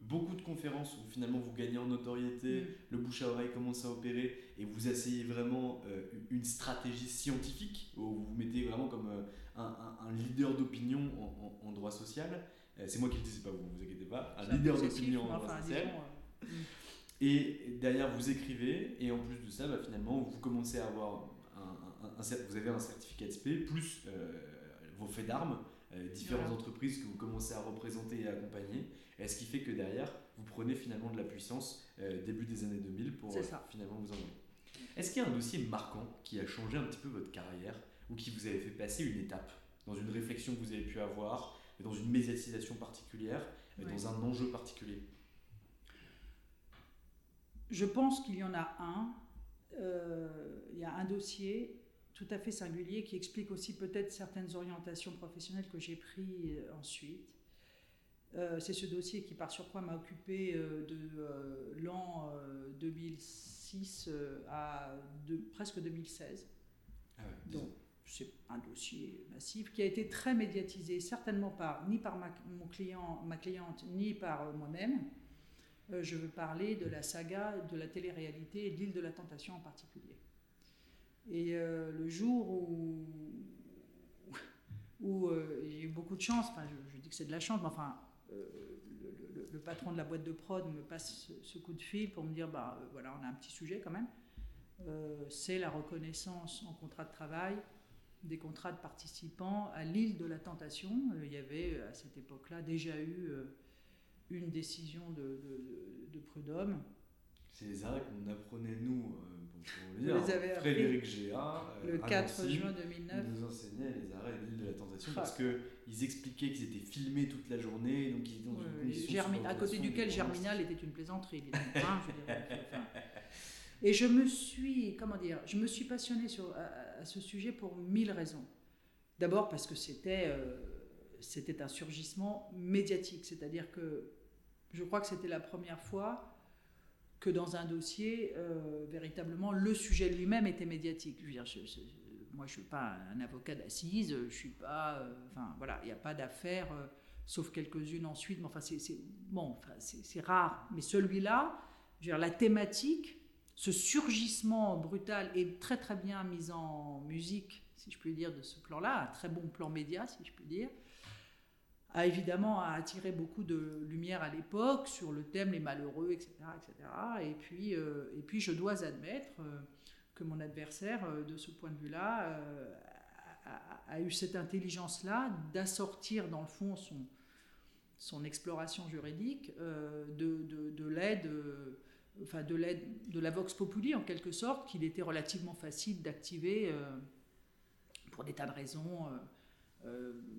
Beaucoup de conférences où finalement vous gagnez en notoriété, mmh. le bouche à oreille commence à opérer, et vous essayez vraiment euh, une stratégie scientifique, où vous vous mettez vraiment comme euh, un, un, un, leader d'opinion en, en, en, droit social. Euh, c'est moi qui le dis, c'est pas vous, vous inquiétez pas. Un leader d'opinion en droit social. Et derrière, vous écrivez, et en plus de ça, bah, finalement, vous commencez à avoir un, vous avez un certificat de SP, plus euh, vos faits d'armes, euh, différentes voilà. entreprises que vous commencez à représenter et à accompagner. Et ce qui fait que derrière, vous prenez finalement de la puissance euh, début des années 2000 pour finalement vous envoyer. Est-ce qu'il y a un dossier marquant qui a changé un petit peu votre carrière ou qui vous avait fait passer une étape dans une réflexion que vous avez pu avoir, dans une médiatisation particulière, ouais. dans un enjeu particulier? Je pense qu'il y en a un. Euh, il y a un dossier tout à fait singulier qui explique aussi peut-être certaines orientations professionnelles que j'ai prises ensuite. Euh, c'est ce dossier qui, par surcroît, m'a occupé euh, de euh, l'an 2006 à de, presque 2016. Ah ouais, Donc, c'est un dossier massif qui a été très médiatisé, certainement par, ni par ma, mon client, ma cliente, ni par moi-même. je veux parler de la saga de la télé-réalité et de l'île de la Tentation en particulier. Et euh, le jour où, où euh, j'ai eu beaucoup de chance, enfin je, dis que c'est de la chance, mais enfin euh, le, patron de la boîte de prod me passe ce, coup de fil pour me dire bah voilà on a un petit sujet quand même. c'est la reconnaissance en contrat de travail des contrats de participants à l'île de la Tentation. il y avait à cette époque-là déjà eu une décision de prud'homme. C'est les arrêts qu'on apprenait nous vous les avez Frédéric Géa, euh, le 4 Nancy, juin 2009. nous enseignait les arrêts de l'île de la Tentation ah. parce qu'ils expliquaient qu'ils étaient filmés toute la journée, donc ils étaient dans une Germi à côté duquel Germinal était une plaisanterie. Je dire, enfin. Et je me suis, comment dire, je me suis passionnée sur, à, à ce sujet pour mille raisons. D'abord parce que c'était euh, c'était un surgissement médiatique, c'est-à-dire que je crois que c'était la première fois que dans un dossier, euh, véritablement, le sujet lui-même était médiatique. Je veux dire, je, je, moi, je ne suis pas un avocat d'assises, je suis pas. Euh, enfin, voilà, il n'y a pas d'affaire euh, sauf quelques-unes ensuite, mais enfin c'est bon, c'est rare. Mais celui-là, la thématique, ce surgissement brutal est très très bien mis en musique, si je puis dire, de ce plan-là, un très bon plan média, si je puis dire, a évidemment attiré beaucoup de lumière à l'époque sur le thème les malheureux, etc. etc. Et, puis, euh, et puis je dois admettre euh, que mon adversaire, euh, de ce point de vue-là, a, eu cette intelligence-là d'assortir dans le fond son, son exploration juridique de, de, de l'aide enfin de l'aide de la vox populi en quelque sorte qu'il était relativement facile d'activer pour des tas de raisons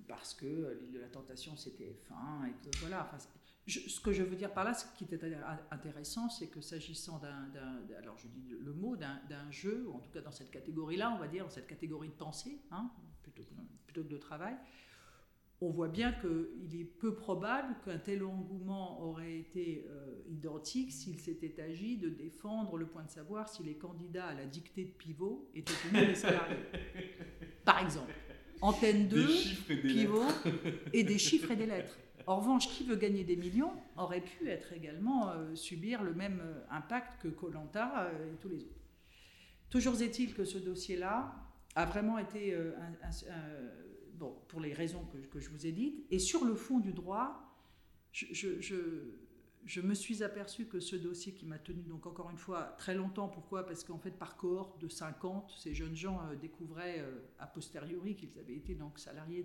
parce que l'île de la tentation c'était fin et que voilà. ce que je veux dire par là, ce qui était intéressant, c'est que s'agissant d'un, alors je dis le mot, d'un, jeu, ou en tout cas dans cette catégorie-là, on va dire, dans cette catégorie de pensée, hein, plutôt, plutôt que de travail, on voit bien qu'il est peu probable qu'un tel engouement aurait été euh, identique s'il s'était agi de défendre le point de savoir si les candidats à la dictée de pivot étaient tenus les salariés. Par exemple. Antenne 2, pivot, et des chiffres et des lettres. En revanche, qui veut gagner des millions aurait pu être également euh, subir le même euh, impact que Colanta euh, et tous les autres. Toujours est-il que ce dossier-là a vraiment été, bon, pour les raisons que, je vous ai dites, et sur le fond du droit, je je me suis aperçu que ce dossier qui m'a tenu donc encore une fois très longtemps, pourquoi? Parce qu'en fait par cohorte de 50, ces jeunes gens euh, découvraient euh, a posteriori qu'ils avaient été donc salariés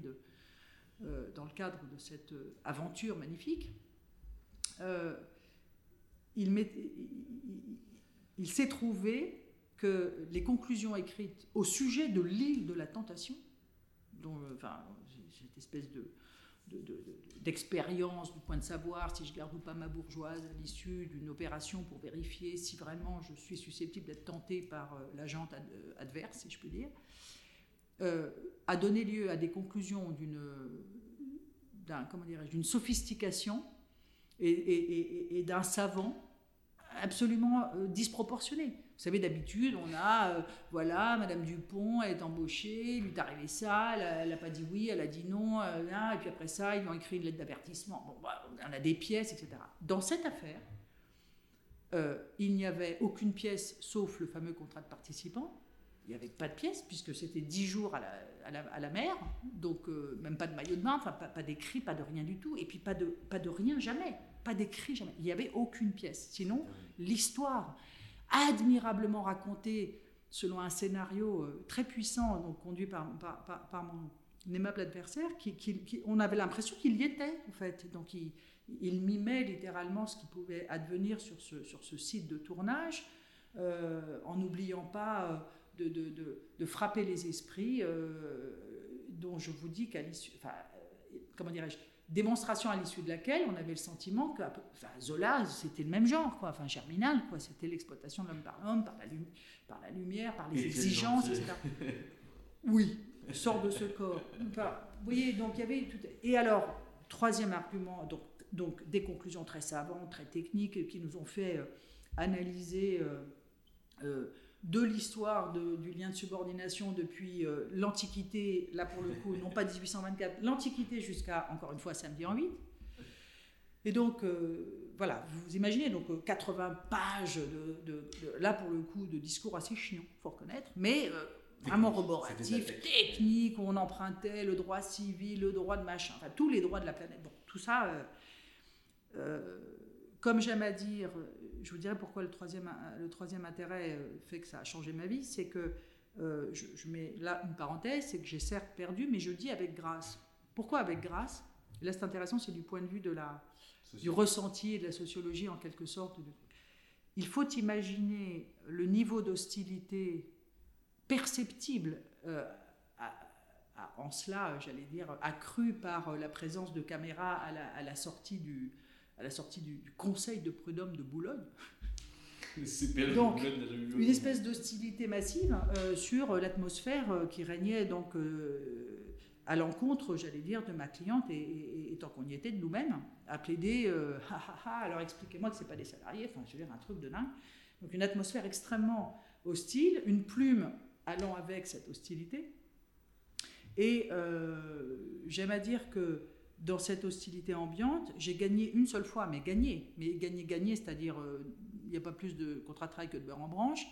euh, dans le cadre de cette aventure magnifique. il, s'est trouvé que les conclusions écrites au sujet de l'île de la tentation, dont cette espèce de d'expérience, du point de savoir si je garde ou pas ma bourgeoise à l'issue d'une opération pour vérifier si vraiment je suis susceptible d'être tenté par euh, l'agente euh, adverse, si je puis dire, euh, a donné lieu à des conclusions d'une sophistication et d'un savant absolument disproportionné. Vous savez, d'habitude, on a, euh, voilà, Madame Dupont, elle est embauchée, il lui est arrivé ça, elle n'a pas dit oui, elle a dit non, euh, et puis après ça, ils ont écrit une lettre d'avertissement. Bon, bah, on a des pièces, etc. Dans cette affaire, euh, il n'y avait aucune pièce sauf le fameux contrat de participant. Il n'y avait pas de pièce puisque c'était dix jours à la, à la, mer, donc même pas de maillot de bain, enfin pas, pas d'écrit, pas de rien du tout, et puis pas de, pas de rien jamais, pas d'écrit jamais. Il n'y avait aucune pièce. Sinon, l'histoire admirablement raconté selon un scénario euh, très puissant, conduit par, mon aimable adversaire, qui, on avait l'impression qu'il y était, en fait. Donc, il, il, mimait littéralement ce qui pouvait advenir sur ce, sur ce site de tournage, euh, en n'oubliant pas euh, de, de, de, frapper les esprits, dont je vous dis qu'à l'issue, comment dirais-je, démonstration à l'issue de laquelle on avait le sentiment que enfin, Zola, c'était le même genre, quoi. enfin Germinal, quoi. c'était l'exploitation de l'homme par l'homme, par la, par la lumière, par les exigences, etc. oui, sort de ce corps. Enfin, vous voyez, donc il y avait tout. Et alors, troisième argument, donc, donc des conclusions très savantes, très techniques, qui nous ont fait euh, analyser. Euh, euh, de l'histoire du lien de subordination depuis euh, l'Antiquité, là pour le coup, non pas 1824, l'Antiquité jusqu'à, encore une fois, samedi en 8. Et donc, euh, voilà, vous imaginez, donc 80 euh, pages, de, là pour le coup, de discours assez chiants, faut reconnaître, mais vraiment roboratif, technique, où on empruntait le droit civil, le droit de machin, enfin tous les droits de la planète. Bon, tout ça, comme j'aime à dire, je vous dirais pourquoi le troisième, le troisième intérêt euh, fait que ça a changé ma vie, c'est que euh, je, mets là une parenthèse, c'est que j'ai certes perdu, mais je dis avec grâce. Pourquoi avec grâce? Là, c'est intéressant, c'est du point de vue de la, du ressenti et de la sociologie en quelque sorte. Il faut imaginer le niveau d'hostilité perceptible, euh, en cela, j'allais dire, accru par la présence de caméras à la, à la sortie du, à la sortie du, conseil de prud'homme de Boulogne. donc, une espèce d'hostilité massive euh, sur l'atmosphère euh, qui régnait donc euh, à l'encontre, j'allais dire, de ma cliente et, tant qu'on y était de nous-mêmes, à plaider, alors expliquez-moi que c'est pas des salariés, enfin je veux dire un truc de dingue. Donc une atmosphère extrêmement hostile, une plume allant avec cette hostilité. Et j'aime à dire que dans cette hostilité ambiante, j'ai gagné une seule fois, mais gagné, mais gagné, gagné, c'est-à-dire euh, il n'y a pas plus de contrat de travail que de beurre en branche,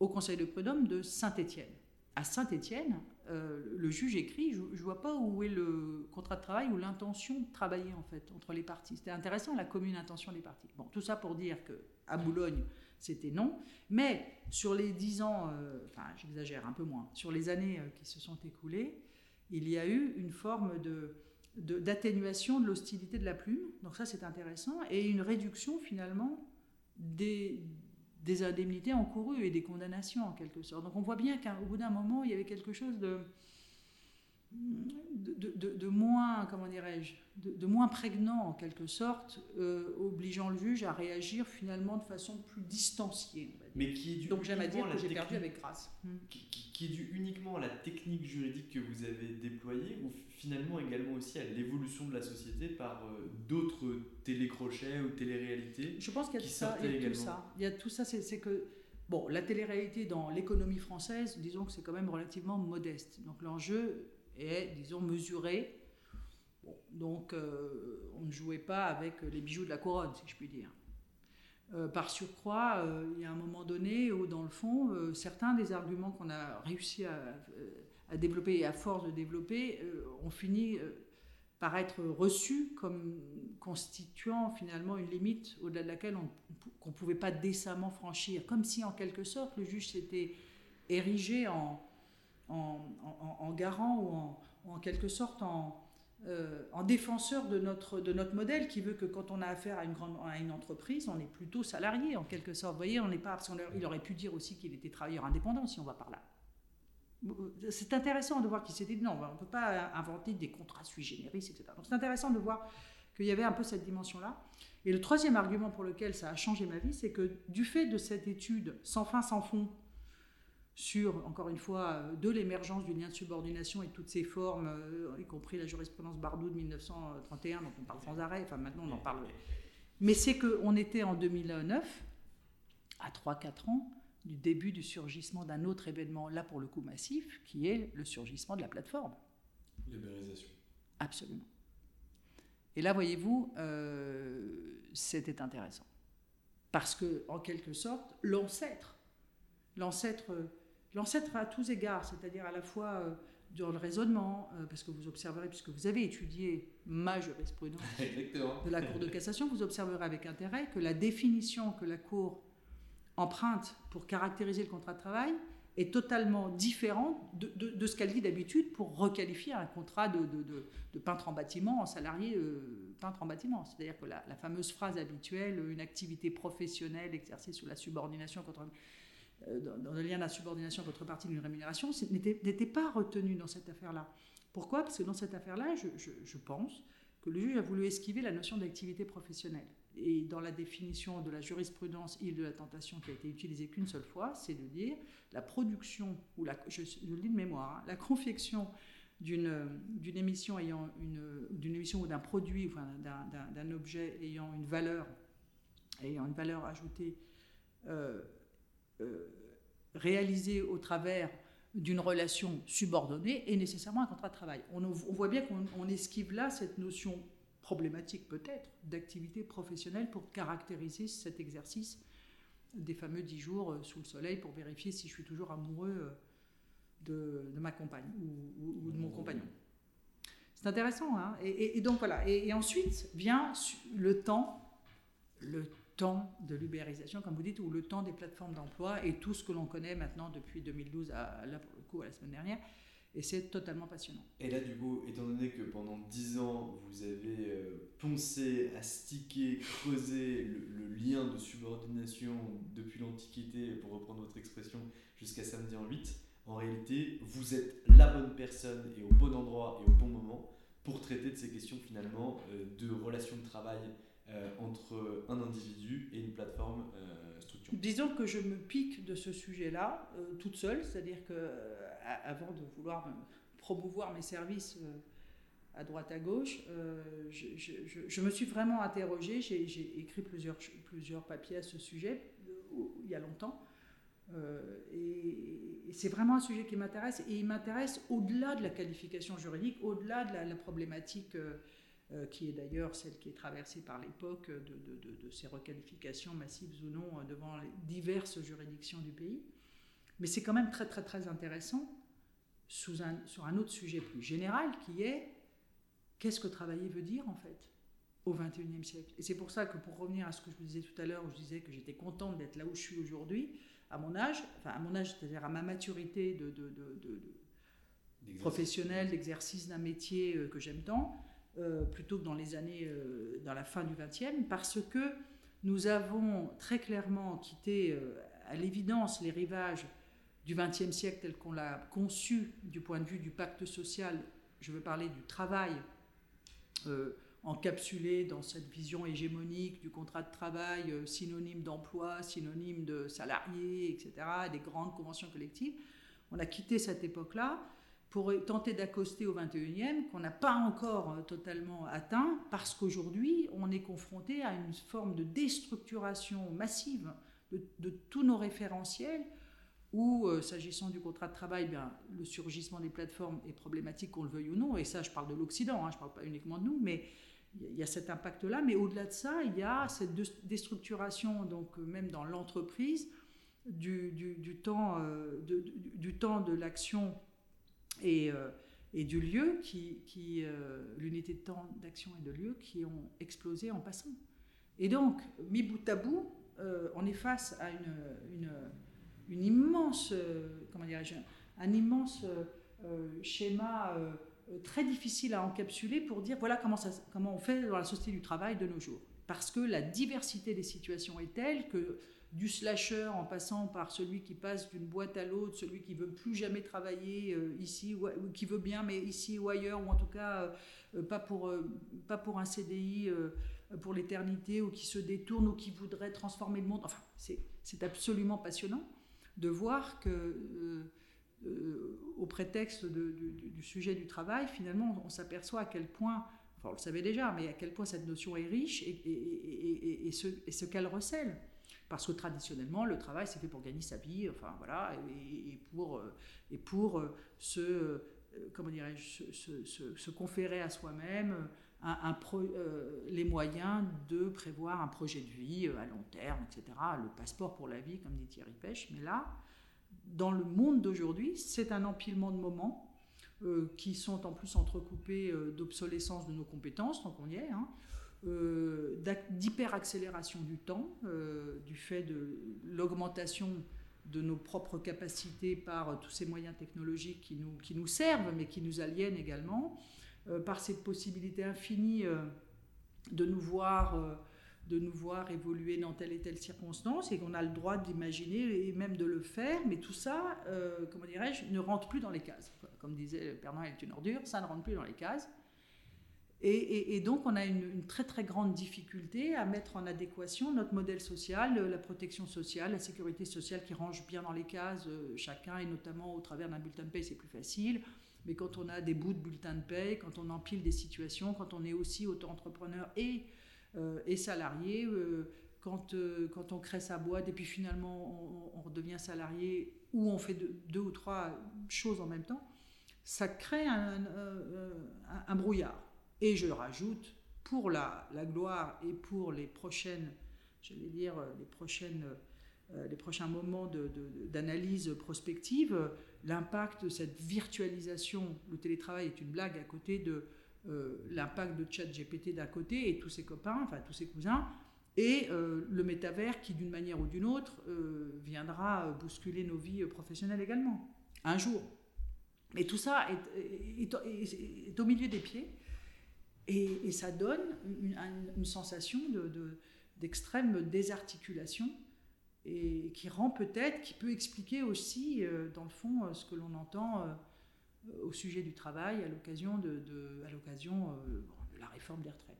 au Conseil de prud'homme de Saint-Étienne. À Saint-Étienne, euh, le juge écrit, je ne vois pas où est le contrat de travail ou l'intention de travailler en fait entre les parties. C'était intéressant la commune intention des parties. Bon, tout ça pour dire que à Boulogne, c'était non. Mais sur les dix ans, euh, enfin j'exagère un peu moins, sur les années qui se sont écoulées, il y a eu une forme de d'atténuation de, l'hostilité de la plume, donc ça c'est intéressant, et une réduction finalement des, indemnités encourues et des condamnations en quelque sorte. Donc on voit bien qu'au bout d'un moment, il y avait quelque chose de, de, moins, comment dirais-je, de, moins prégnant en quelque sorte, euh, obligeant le juge à réagir finalement de façon plus distanciée. Mais qui est dû Donc j'aime à dire que j'ai perdu avec grâce. Qui, qui, est dû uniquement à la technique juridique que vous avez déployée ou finalement également aussi à l'évolution de la société par euh, d'autres télécrochets ou téléréalités Je pense qu'il y a, ça, il y a tout ça. Il y a tout ça, c'est que Bon, la télé-réalité dans l'économie française, disons que c'est quand même relativement modeste. Donc l'enjeu est, disons, mesuré. donc, euh, on ne jouait pas avec les bijoux de la couronne, si je puis dire. Euh, par surcroît, euh, il y a un moment donné où, dans le fond, certains des arguments qu'on a réussi à, développer et à force de développer ont fini par être reçus comme constituant finalement une limite au-delà de laquelle on ne pouvait pas décemment franchir, comme si en quelque sorte le juge s'était érigé en, en, garant ou en, quelque sorte euh, en, défenseur de notre, de notre modèle qui veut que quand on a affaire à une, grande, à une entreprise, on est plutôt salarié en quelque sorte. Vous voyez, on n'est pas. il aurait pu dire aussi qu'il était travailleur indépendant si on va par là. C'est intéressant de voir qu'il s'est dit non, on ne peut pas inventer des contrats sui generis, etc. Donc c'est intéressant de voir qu'il y avait un peu cette dimension-là. Et le troisième argument pour lequel ça a changé ma vie, c'est que du fait de cette étude sans fin, sans fond, sur, encore une fois, euh, de l'émergence du lien de subordination et toutes ses formes, euh, y compris la jurisprudence Bardot de 1931, dont on parle sans arrêt, enfin maintenant on en parle. Mais c'est qu'on était en 2009, à 3-4 ans, du début du surgissement d'un autre événement, là pour le coup massif, qui est le surgissement de la plateforme. Libéralisation. Absolument. Et là, voyez-vous, euh, c'était intéressant. Parce que, en quelque sorte, l'ancêtre, l'ancêtre L'ancêtre à tous égards, c'est-à-dire à la fois euh, dans le raisonnement, euh, parce que vous observerez, puisque vous avez étudié ma jurisprudence de la Cour de cassation, vous observerez avec intérêt que la définition que la Cour emprunte pour caractériser le contrat de travail est totalement différente de, ce qu'elle dit d'habitude pour requalifier un contrat de, peintre en bâtiment en salarié euh, peintre en bâtiment. C'est-à-dire que la, la, fameuse phrase habituelle, une activité professionnelle exercée sous la subordination contre euh, dans, le lien de la subordination contrepartie d'une rémunération, n'était pas retenu dans cette affaire-là. Pourquoi? Parce que dans cette affaire-là, je, pense que le juge a voulu esquiver la notion d'activité professionnelle. Et dans la définition de la jurisprudence île de la tentation qui a été utilisée qu'une seule fois, c'est de dire la production, ou la, je, le dis de mémoire, hein, la confection d'une émission émission ou d'un produit enfin d'un objet ayant une valeur ayant une valeur ajoutée euh, euh, réalisé au travers d'une relation subordonnée est nécessairement un contrat de travail. On, voit bien qu'on esquive là cette notion problématique peut-être d'activité professionnelle pour caractériser cet exercice des fameux dix jours euh, sous le soleil pour vérifier si je suis toujours amoureux euh, de, ma compagne ou, de mon compagnon. C'est intéressant, hein et, donc voilà. Et, ensuite vient le temps, temps de l'ubérisation, comme vous dites, ou le temps des plateformes d'emploi et tout ce que l'on connaît maintenant depuis 2012 à, là, pour le coup, à la semaine dernière. Et c'est totalement passionnant. Et là, du coup, étant donné que pendant dix ans, vous avez euh, poncé, astiqué, creusé le, lien de subordination depuis l'Antiquité, pour reprendre votre expression, jusqu'à samedi en 8, en réalité, vous êtes la bonne personne et au bon endroit et au bon moment pour traiter de ces questions finalement euh, de relations de travail euh, entre un individu et une plateforme euh, Disons que je me pique de ce sujet-là euh, toute seule, c'est-à-dire que avant de vouloir promouvoir mes services à droite à gauche, je, me suis vraiment interrogée, j'ai écrit plusieurs, plusieurs papiers à ce sujet il y a longtemps. et, c'est vraiment un sujet qui m'intéresse. Et il m'intéresse au-delà de la qualification juridique, au-delà de la, problématique euh, qui est d'ailleurs celle qui est traversée par l'époque de, ces requalifications massives ou non devant les diverses juridictions du pays. Mais c'est quand même très très très intéressant sous un, sur un autre sujet plus général qui est qu'est-ce que travailler veut dire en fait au XXIe siècle? Et c'est pour ça que pour revenir à ce que je vous disais tout à l'heure, où je disais que j'étais contente d'être là où je suis aujourd'hui, à mon âge, enfin à mon âge, c'est-à-dire à ma maturité de, professionnelle, d'exercice d'un métier euh, que j'aime tant, euh, plutôt que dans les années, euh, dans la fin du XXe, parce que nous avons très clairement quitté à l'évidence les rivages du XXe siècle tel qu'on l'a conçu du point de vue du pacte social. Je veux parler du travail encapsulé dans cette vision hégémonique du contrat de travail, euh, synonyme d'emploi, synonyme de salarié, etc., des grandes conventions collectives. On a quitté cette époque-là pour tenter d'accoster au 21e, qu'on n'a pas encore euh, totalement atteint, parce qu'aujourd'hui, on est confronté à une forme de déstructuration massive de, tous nos référentiels, où, euh, s'agissant du contrat de travail, bien, le surgissement des plateformes est problématique, qu'on le veuille ou non, et ça, je parle de l'Occident, hein, je ne parle pas uniquement de nous, mais il y a cet impact-là, mais au-delà de ça, il y a cette déstructuration, donc euh, même dans l'entreprise, du, du, du, temps de l'action et, euh, et, du lieu, qui, qui l'unité de temps d'action et de lieu qui ont explosé en passant. Et donc, mis bout à bout, on est face à une, immense, comment dirais-je, un immense schéma euh, très difficile à encapsuler pour dire voilà comment on fait dans la société du travail de nos jours. Parce que la diversité des situations est telle que du slasher en passant par celui qui passe d'une boîte à l'autre, celui qui veut plus jamais travailler euh, ici, ou, qui veut bien mais ici ou ailleurs, ou en tout cas euh, pas, pour, pas pour un CDI pour l'éternité, ou qui se détourne, ou qui voudrait transformer le monde. Enfin, c'est absolument passionnant de voir que euh, au prétexte du, sujet du travail, finalement, on, s'aperçoit à quel point, enfin on le savait déjà, mais à quel point cette notion est riche et, ce, qu'elle recèle. Parce que traditionnellement, le travail, c'est fait pour gagner sa vie, enfin voilà, et, pour, et pour euh, se, euh, comment dirais-je, se, conférer à soi-même un, les moyens de prévoir un projet de vie à long terme, etc. Le passeport pour la vie, comme dit Thierry Pêche. Mais là, dans le monde d'aujourd'hui, c'est un empilement de moments euh, qui sont en plus entrecoupés euh, d'obsolescence de nos compétences, tant qu'on y est, hein, euh, d'hyperaccélération du temps, du fait de l'augmentation de nos propres capacités par tous ces moyens technologiques qui nous, qui nous servent, mais qui nous aliènent également, par cette possibilité infinie de nous voir de nous voir évoluer dans telle et telle circonstance et qu'on a le droit d'imaginer et même de le faire, mais tout ça, euh, comment dirais-je, ne rentre plus dans les cases. Comme disait Père Noël est une ordure, ça ne rentre plus dans les cases. Et, donc on a une, très très grande difficulté à mettre en adéquation notre modèle social, la protection sociale, la sécurité sociale qui range bien dans les cases euh, chacun, et notamment au travers d'un bulletin de paie, c'est plus facile. Mais quand on a des bouts de bulletin de paie, quand on empile des situations, quand on est aussi auto-entrepreneur et euh, et salarié. Euh, quand, euh, on crée sa boîte et puis finalement on, redevient salarié ou on fait deux, ou trois choses en même temps, ça crée un, brouillard. Et je rajoute, pour la, gloire et pour les prochaines, j'allais dire, les, prochaines, les prochains moments d'analyse prospective, l'impact de cette virtualisation, le télétravail est une blague à côté de euh, l'impact de ChatGPT d'un côté et tous ses copains, enfin tous ses cousins, et euh, le métavers qui, d'une manière ou d'une autre, euh, viendra bousculer nos vies professionnelles également, un jour. Et tout ça est, au milieu des pieds, et, ça donne une, sensation d'extrême de, désarticulation, et qui rend peut-être, qui peut expliquer aussi, dans le fond, ce que l'on entend euh, au sujet du travail à l'occasion de, à euh, de la réforme des retraites.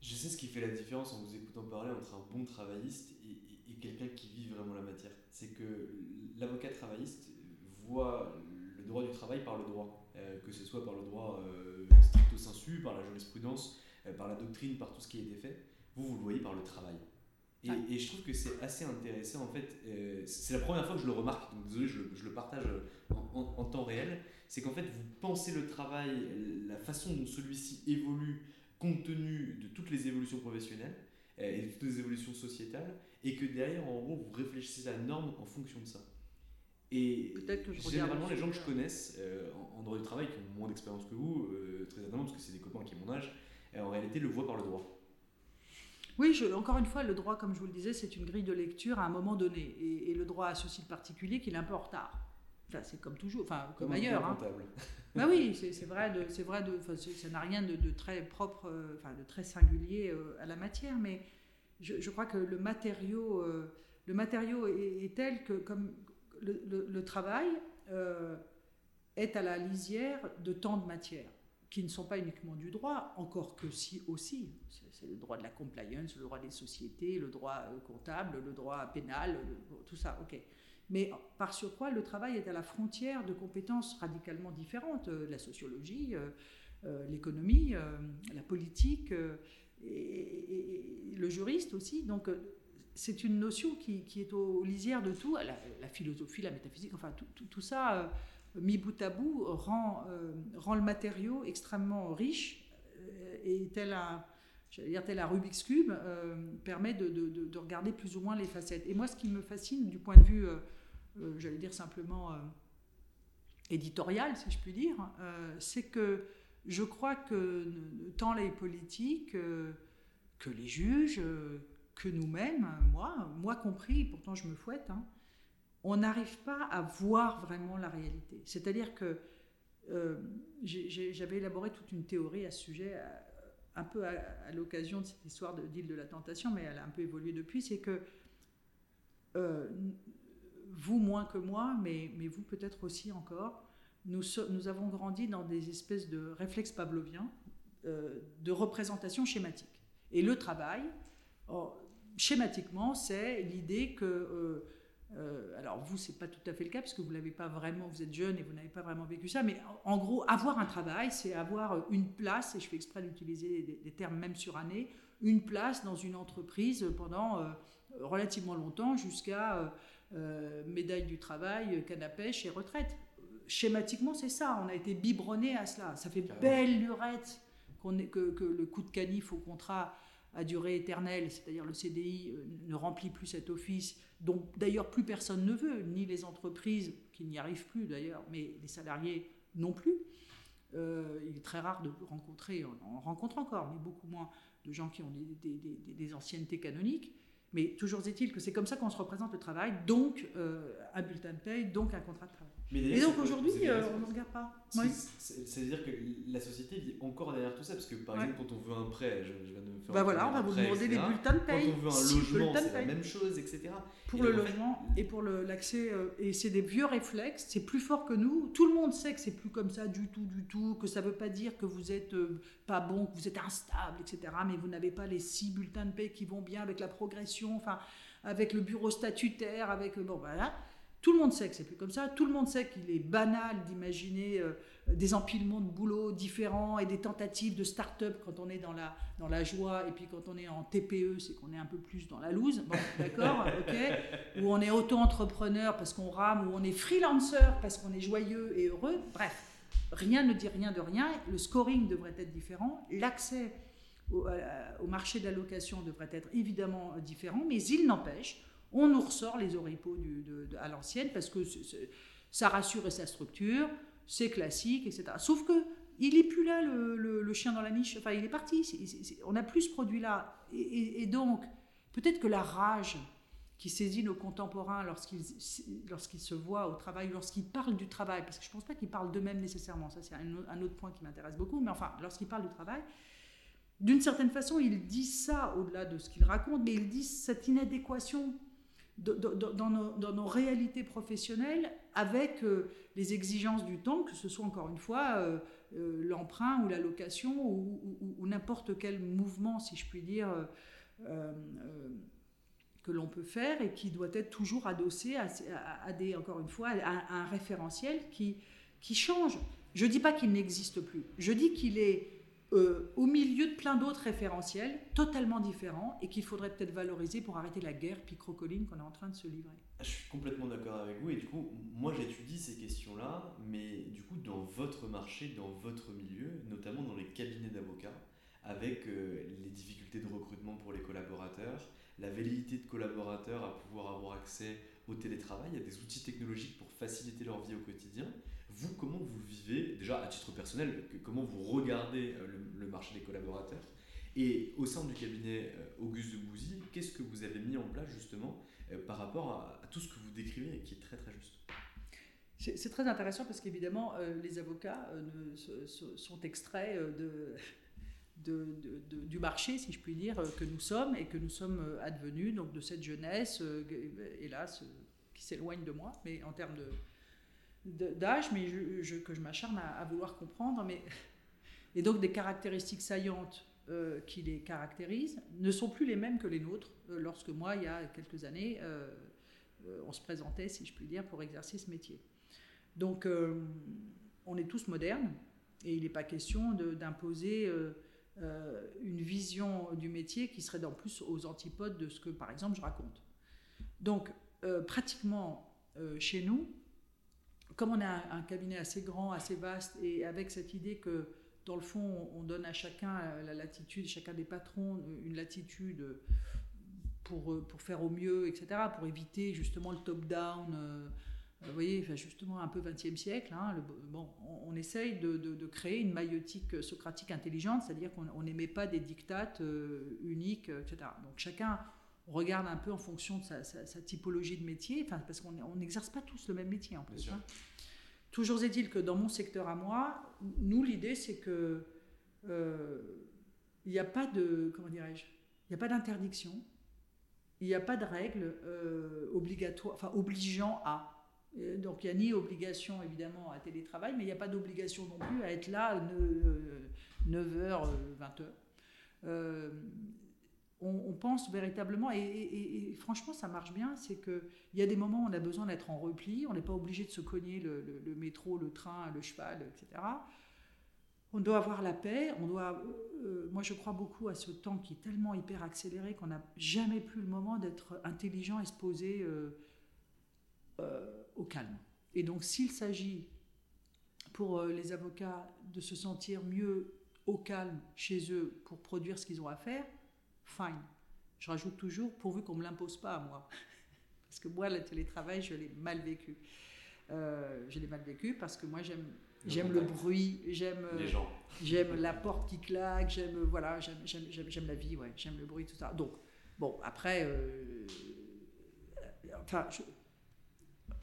Je sais ce qui fait la différence en vous écoutant parler entre un bon travailliste et, quelqu'un qui vit vraiment la matière. C'est que l'avocat travailliste voit le droit du travail par le droit, euh, que ce soit par le droit stricto sensu, par la jurisprudence, par la doctrine, par tout ce qui a été fait. Vous, vous le voyez par le travail. Et, et je trouve que c'est assez intéressant en fait. euh, c'est la première fois que je le remarque, donc désolé, je, le- je le partage en, en- en temps réel. C'est qu'en fait, vous pensez le travail, la façon dont celui-ci évolue compte tenu de toutes les évolutions professionnelles euh, et de toutes les évolutions sociétales, et que derrière, en gros, vous réfléchissez à la norme en fonction de ça. Et que je généralement, le les gens que je connaisse euh, en, en droit du travail, qui ont moins d'expérience que vous, euh, très certainement, parce que c'est des copains qui ont mon âge, euh, en réalité, le voient par le droit. Oui, je- encore une fois, le droit, comme je vous le disais, c'est une grille de lecture à un moment donné. Et, et le droit a ceci de particulier qu'il est un peu en retard. Enfin, c'est comme toujours, enfin, comme, un ailleurs. hein. Bah oui, c'est vrai, de, c'est vrai, de, enfin, c'est- ça n'a rien de, de très propre, enfin, de très singulier euh, à la matière, mais je, je crois que le matériau, euh, le matériau est, est tel que, comme le, travail euh, est à la lisière de tant de matières qui ne sont pas uniquement du droit, encore que si aussi. C'est le droit de la compliance, le droit des sociétés, le droit euh, comptable, le droit pénal, tout ça, ok. Mais par surcroît, le travail est à la frontière de compétences radicalement différentes, euh, la sociologie, l'économie, la politique, et, et- le juriste aussi. Donc c'est une notion qui, est aux lisières de tout, la, philosophie, la métaphysique, enfin tout, ça, euh, mis bout à bout, rend, euh, le matériau extrêmement riche euh, et tel un, Rubik's Cube, permet de, de- de- de regarder plus ou moins les facettes. Et moi, ce qui me fascine du point de vue, j'allais dire simplement éditorial, si je puis dire, c'est que je crois que tant les politiques que les juges, que nous-mêmes, moi, moi compris, pourtant je me fouette, hein, on n'arrive pas à voir vraiment la réalité. C'est-à-dire que euh, j'avais élaboré toute une théorie à ce sujet, un peu à, l'occasion de cette histoire de- d'île de la tentation, mais elle a un peu évolué depuis, c'est que euh, vous moins que moi, mais, mais vous peut-être aussi encore, nous avons grandi dans des espèces de réflexes pavloviens euh, de représentation schématique. Et le travail, oh, schématiquement, c'est l'idée que... euh, euh, alors vous, c'est pas tout à fait le cas parce que vous l'avez pas vraiment, vous êtes jeune et vous n'avez pas vraiment vécu ça. Mais en, gros, avoir un travail, c'est avoir une place, et je fais exprès d'utiliser des, des termes même surannés, une place dans une entreprise pendant euh, relativement longtemps, jusqu'à euh, médaille du travail, canne à pêche et retraite. Schématiquement, c'est ça. On a été biberonné à cela. Ça fait belle lurette qu'on ait- que, que le coup de canif au contrat à durée éternelle, c'est-à-dire le CDI, euh, ne remplit plus cet office, dont d'ailleurs plus personne ne veut, ni les entreprises qui n'y arrivent plus d'ailleurs, mais les salariés non plus. Euh, il est très rare de rencontrer, on en rencontre encore, mais beaucoup moins de gens qui ont des, anciennetés canoniques. Mais toujours est-il que c'est comme ça qu'on se représente le travail, donc euh, un bulletin de paye, donc un contrat de travail. Mais Et donc aujourd'hui, euh, on ne regarde pas. C'est-à-dire que la société vit encore derrière tout ça, parce que par Ouais. exemple, quand on veut un prêt, je, je viens de me faire Bah voilà, on va vous demander des bulletins de Quand paye. on veut un six logement, c'est la paye. même chose, etc. Pour Et le fait, logement et pour l'accès, euh, et c'est des vieux réflexes, c'est plus fort que nous. Tout le monde sait que c'est plus comme ça du tout, du tout, que ça ne veut pas dire que vous êtes euh, pas bon, que vous êtes instable, etc. Mais vous n'avez pas les six bulletins de paie qui vont bien avec la progression, enfin, avec le bureau statutaire, avec. euh, Bon, voilà. Tout le monde sait que c'est plus comme ça. Tout le monde sait qu'il est banal d'imaginer euh, des empilements de boulots différents et des tentatives de start-up quand on est dans la, dans la joie et puis quand on est en TPE, c'est qu'on est un peu plus dans la loose. Bon, d'accord, ok. Ou on est auto-entrepreneur parce qu'on rame, ou on est freelancer parce qu'on est joyeux et heureux. Bref, rien ne dit rien de rien. Le scoring devrait être différent. L'accès au, au marché de la location devrait être évidemment euh, différent, mais il n'empêche, on nous ressort les oripeaux à l'ancienne parce que ça rassure et ça structure, c'est classique, etc. Sauf que il est plus là le, chien dans la niche. Enfin, il est parti. On n'a plus ce produit-là. Et, donc, peut-être que la rage qui saisit nos contemporains lorsqu'ils se voient au travail, lorsqu'ils parlent du travail, parce que je ne pense pas qu'ils parlent d'eux-mêmes nécessairement, ça c'est un, un autre point qui m'intéresse beaucoup, mais enfin, lorsqu'ils parlent du travail, d'une certaine façon, ils disent ça au-delà de ce qu'ils racontent, mais ils disent cette inadéquation dans, nos, dans nos réalités professionnelles avec euh, les exigences du temps, que ce soit encore une fois euh, euh, l'emprunt ou la location ou, n'importe quel mouvement, si je puis dire, que l'on peut faire et qui doit être toujours adossé à, des, encore une fois, à un référentiel qui, qui change. Je ne dis pas qu'il n'existe plus, je dis qu'il est euh, au milieu de plein d'autres référentiels totalement différents et qu'il faudrait peut-être valoriser pour arrêter la guerre picrocoline qu'on est en train de se livrer. Je suis complètement d'accord avec vous et du coup, moi j'étudie ces questions-là, mais du coup, dans votre marché, dans votre milieu, notamment dans les cabinets d'avocats, avec euh, les difficultés de recrutement pour les collaborateurs, la velléité de collaborateurs à pouvoir avoir accès au télétravail, à des outils technologiques pour faciliter leur vie au quotidien. Vous, comment vous vivez, déjà à titre personnel, comment vous regardez euh, le, marché des collaborateurs Et au sein du cabinet euh, Auguste de Bouzy, qu'est-ce que vous avez mis en place justement euh, par rapport à, tout ce que vous décrivez et qui est très très juste? C'est très intéressant parce qu'évidemment, les avocats sont extraits de, du marché, si je puis dire, que nous sommes et que nous sommes advenus, donc de cette jeunesse, hélas, qui s'éloigne de moi, mais en termes de, d'âge, mais que je m'acharne à, vouloir comprendre. Mais, et donc des caractéristiques saillantes euh, qui les caractérisent ne sont plus les mêmes que les nôtres. Euh, lorsque moi, il y a quelques années, euh, on se présentait, si je puis dire, pour exercer ce métier. Donc on est tous modernes et il n'est pas question d'imposer une vision du métier qui serait en plus aux antipodes de ce que, par exemple, je raconte. Donc pratiquement chez nous, comme on a un, cabinet assez grand, assez vaste, et avec cette idée que, dans le fond, on donne à chacun la latitude, chacun des patrons une latitude pour, pour faire au mieux, etc., pour éviter justement le top-down, euh, vous voyez, justement un peu 20e siècle, hein, bon, on, essaye de, de, créer une maïotique socratique intelligente, c'est-à-dire qu'on n'émet pas des dictates euh, uniques, etc. Donc chacun regarde un peu en fonction de sa, typologie de métier, enfin, parce qu'on n'exerce pas tous le même métier en plus. Hein. Toujours est-il que dans mon secteur à moi, nous, l'idée, c'est que euh, il n'y a pas de, comment dirais-je, il n'y a pas d'interdiction, il n'y a pas de règles euh, obligatoires, enfin obligeant à. Donc il n'y a ni obligation évidemment à télétravail, mais il n'y a pas d'obligation non plus à être là 9h, 20h on, pense véritablement, et, franchement ça marche bien, c'est qu'il y a des moments où on a besoin d'être en repli, on n'est pas obligé de se cogner le, métro, le train, le cheval, etc. On doit avoir la paix, on doit, euh, moi je crois beaucoup à ce temps qui est tellement hyper accéléré qu'on n'a jamais plus le moment d'être intelligent et se poser euh, euh, au calme. Et donc s'il s'agit pour les avocats de se sentir mieux au calme chez eux pour produire ce qu'ils ont à faire, fine. Je rajoute toujours, pourvu qu'on ne me l'impose pas à moi. Parce que moi, le télétravail, je l'ai mal vécu. Euh, je l'ai mal vécu parce que moi, j'aime j'aime le bruit, j'aime j'aime la porte qui claque, j'aime voilà, j'aime la vie, ouais, j'aime le bruit, tout ça. Donc, bon, après, euh, enfin,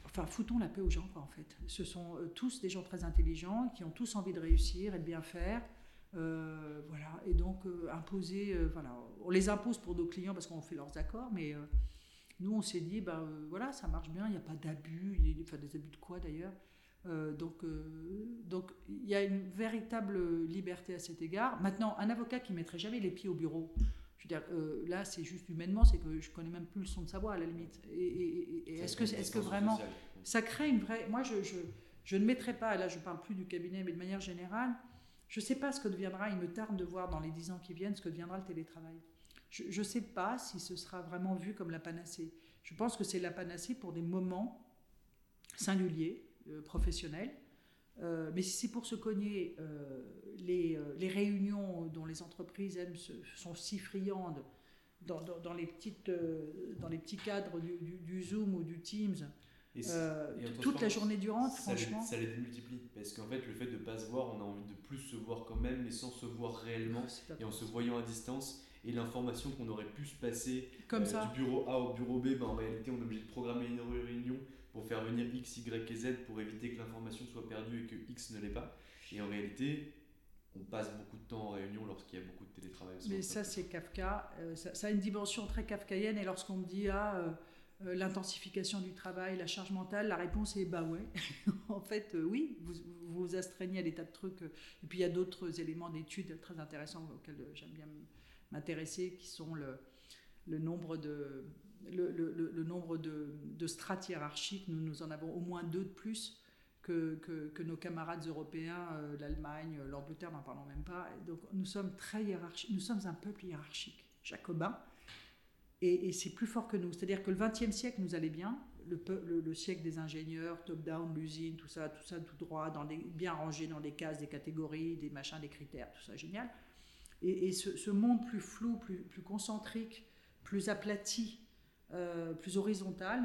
enfin, foutons la paix aux gens, quoi, en fait. Ce sont euh, tous des gens très intelligents qui ont tous envie de réussir et de bien faire. Euh, voilà, et donc euh, imposer, euh, voilà, on les impose pour nos clients parce qu'on fait leurs accords, mais nous on s'est dit, ben voilà, ça marche bien, il n'y a pas d'abus, enfin des abus de quoi d'ailleurs. donc, donc il y a une véritable liberté à cet égard. Maintenant, un avocat qui mettrait jamais les pieds au bureau, je veux dire, là c'est juste humainement, c'est que je connais même plus le son de sa voix à la limite. Et, est-ce que, est-ce que vraiment ça crée une vraie, moi je, je, je ne mettrais pas, là je parle plus du cabinet, mais de manière générale je ne sais pas ce que deviendra, il me tarde de voir dans les dix ans qui viennent ce que deviendra le télétravail. Je ne sais pas si ce sera vraiment vu comme la panacée. Je pense que c'est la panacée pour des moments singuliers, euh, professionnels. Euh, mais si c'est pour se cogner euh, les, réunions dont les entreprises sont si friandes dans, les, petits cadres du Zoom ou du Teams, euh, toute la journée durant, franchement. ça les démultiplie. Parce qu'en fait, le fait de ne pas se voir, on a envie de plus se voir quand même, mais sans se voir réellement et en se voyant à distance. Et l'information qu'on aurait pu se passer Comme euh, du bureau A au bureau B, ben, en réalité, on est obligé de programmer une réunion pour faire venir X, Y et Z pour éviter que l'information soit perdue et que X ne l'est pas. Et en réalité, on passe beaucoup de temps en réunion lorsqu'il y a beaucoup de télétravail. Mais ça, c'est Kafka. Euh, ça, a une dimension très kafkaïenne. Et lorsqu'on me dit, ah, euh, l'intensification du travail, la charge mentale, la réponse est bah ouais. en fait, euh, oui, vous, vous astreignez à des tas de trucs. Euh, et puis il y a d'autres éléments d'études très intéressants auxquels j'aime bien m'intéresser, qui sont le, nombre de, le, nombre de, strates hiérarchiques. Nous, nous en avons au moins deux de plus que, que, nos camarades européens, l'Allemagne, l'Angleterre, n'en parlons même pas. Donc nous sommes très hiérarchiques, nous sommes un peuple hiérarchique, jacobin, et, c'est plus fort que nous. C'est-à-dire que le XXe siècle nous allait bien, le, le, siècle des ingénieurs, top-down, l'usine, tout ça, tout ça tout droit, bien rangé dans des cases, des catégories, des machins, des critères, tout ça génial. Et, ce, monde plus flou, plus, plus concentrique, plus aplati, euh, plus horizontal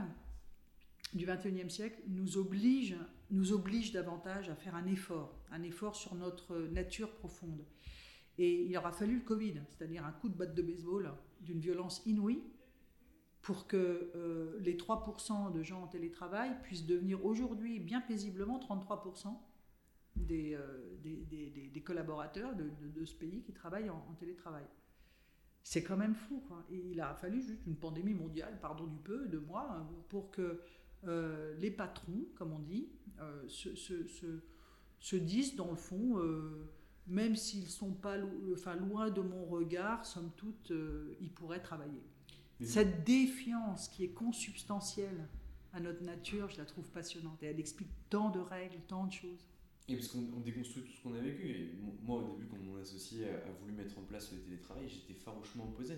du XXIe siècle nous oblige, nous oblige davantage à faire un effort, un effort sur notre nature profonde. Et il aura fallu le Covid, c'est-à-dire un coup de batte de baseball d'une violence inouïe pour que euh, les 3% de gens en télétravail puissent devenir aujourd'hui bien paisiblement 33% des, euh, des, des, des, collaborateurs de, de, ce pays qui travaillent en, télétravail. C'est quand même fou. Quoi. Et il a fallu juste une pandémie mondiale, pardon du peu, de mois, hein, pour que euh, les patrons, comme on dit, se, se, se, disent dans le fond même s'ils sont pas enfin, loin de mon regard, somme toute, euh, ils pourraient travailler. Cette défiance qui est consubstantielle à notre nature, je la trouve passionnante. Et elle explique tant de règles, tant de choses. Et parce qu'on déconstruit tout ce qu'on a vécu. Et moi, au début, quand mon associé a, voulu mettre en place le télétravail, j'étais farouchement opposé.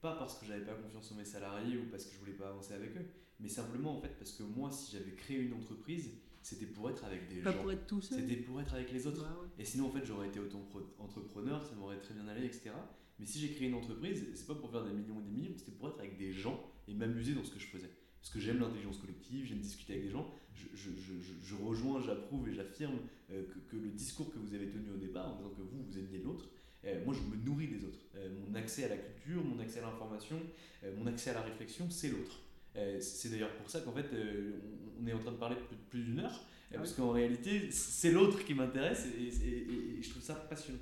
Pas parce que j'avais pas confiance en mes salariés ou parce que je voulais pas avancer avec eux, mais simplement en fait parce que moi, si j'avais créé une entreprise, c'était pour être avec des pas gens. pour être tout seul. C'était pour être avec les autres. Bah Et sinon, en fait, j'aurais été auto-entrepreneur, ça m'aurait très bien allé, etc. Mais si j'ai créé une entreprise, c'est pas pour faire des millions et des millions, c'était pour être avec des gens et m'amuser dans ce que je faisais. Parce que j'aime l'intelligence collective, j'aime discuter avec des gens. Je, je, je, je rejoins, j'approuve et j'affirme euh, que, que, le discours que vous avez tenu au départ, en disant que vous, vous aimiez l'autre, euh, moi, je me nourris des autres. Euh, mon accès à la culture, mon accès à l'information, mon accès à la réflexion, c'est l'autre. C'est d'ailleurs pour ça qu'en fait, on, est en train de parler plus, plus d'une heure, ah parce qu'en réalité, c'est l'autre qui m'intéresse et, je trouve ça passionnant.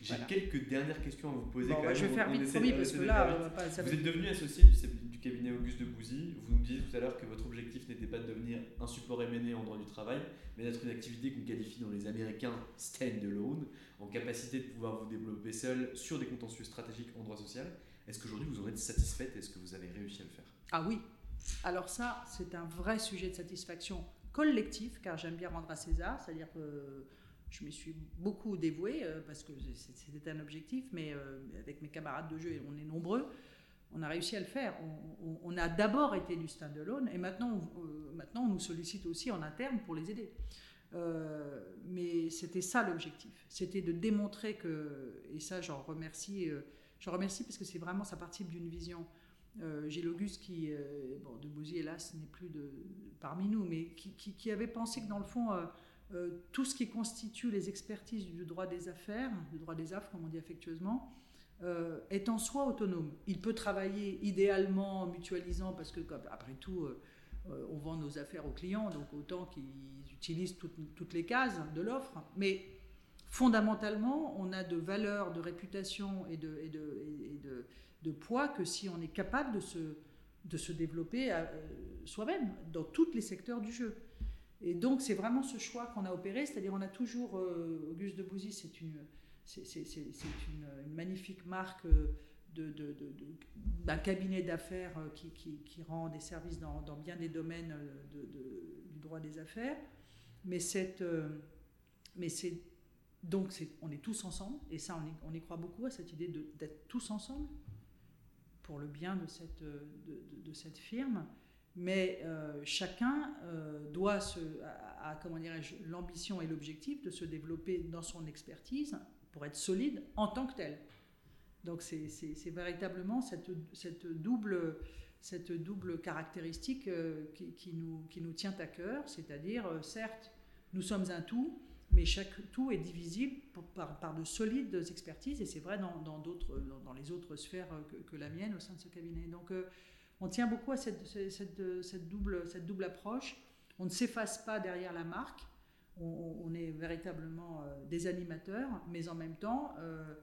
J'ai quelques dernières questions à vous poser. Bon, bah, je vais faire vite, promis, parce que là, pas, ça vous êtes devenu associé du, cabinet Auguste de Bouzy. Vous nous disiez tout à l'heure que votre objectif n'était pas de devenir un support M&A en droit du travail, mais d'être une activité qu'on qualifie dans les Américains stand-alone, en capacité de pouvoir vous développer seul sur des contentieux stratégiques en droit social. Est-ce qu'aujourd'hui vous en êtes satisfaite Est-ce que vous avez réussi à le faire? Ah oui. Alors ça, c'est un vrai sujet de satisfaction collectif, car j'aime bien rendre à César, c'est-à-dire que je me suis beaucoup dévouée euh, parce que c'était un objectif, mais euh, avec mes camarades de jeu, et on est nombreux, on a réussi à le faire. On, a d'abord été du stand-alone et maintenant, euh, maintenant on nous sollicite aussi en interne pour les aider. mais c'était ça l'objectif, c'était de démontrer que, et ça j'en remercie, je remercie parce que c'est vraiment, ça participe d'une vision euh, Auguste, qui, euh, bon, de Bouzy, hélas, n'est plus parmi nous, mais qui, avait pensé que dans le fond, euh, tout ce qui constitue les expertises du droit des affaires, du droit des affres, comme on dit affectueusement, est en soi autonome. Il peut travailler idéalement en mutualisant, parce que, après tout, on vend nos affaires aux clients, donc autant qu'ils utilisent toutes, les cases de l'offre, mais fondamentalement, on a de valeurs, de réputation et de poids que si on est capable de se, de se développer euh, soi-même dans tous les secteurs du jeu. Et donc c'est vraiment ce choix qu'on a opéré, c'est-à-dire on a toujours, euh, Auguste de Bouzy, c'est une, c'est, une, magnifique marque euh, de, d'un cabinet d'affaires qui, qui, rend des services dans, dans bien des domaines du droit des affaires. Mais, cette, mais c'est, donc c'est, on est tous ensemble, et ça on on y croit beaucoup à cette idée d'être tous ensemble pour le bien de cette, de, cette firme. Mais euh, chacun euh, doit se, à, comment dirais-je, l'ambition et l'objectif de se développer dans son expertise pour être solide en tant que tel. Donc c'est véritablement cette, cette, double, cette double caractéristique euh, qui, qui, nous, qui nous tient à cœur, c'est-à-dire, certes, nous sommes un tout, mais chaque tout est divisible par, de solides expertises, et c'est vrai dans, les autres sphères que, la mienne au sein de ce cabinet. Donc euh, on tient beaucoup à cette, double, approche. On ne s'efface pas derrière la marque, on, est véritablement euh, des animateurs, mais en même temps, euh,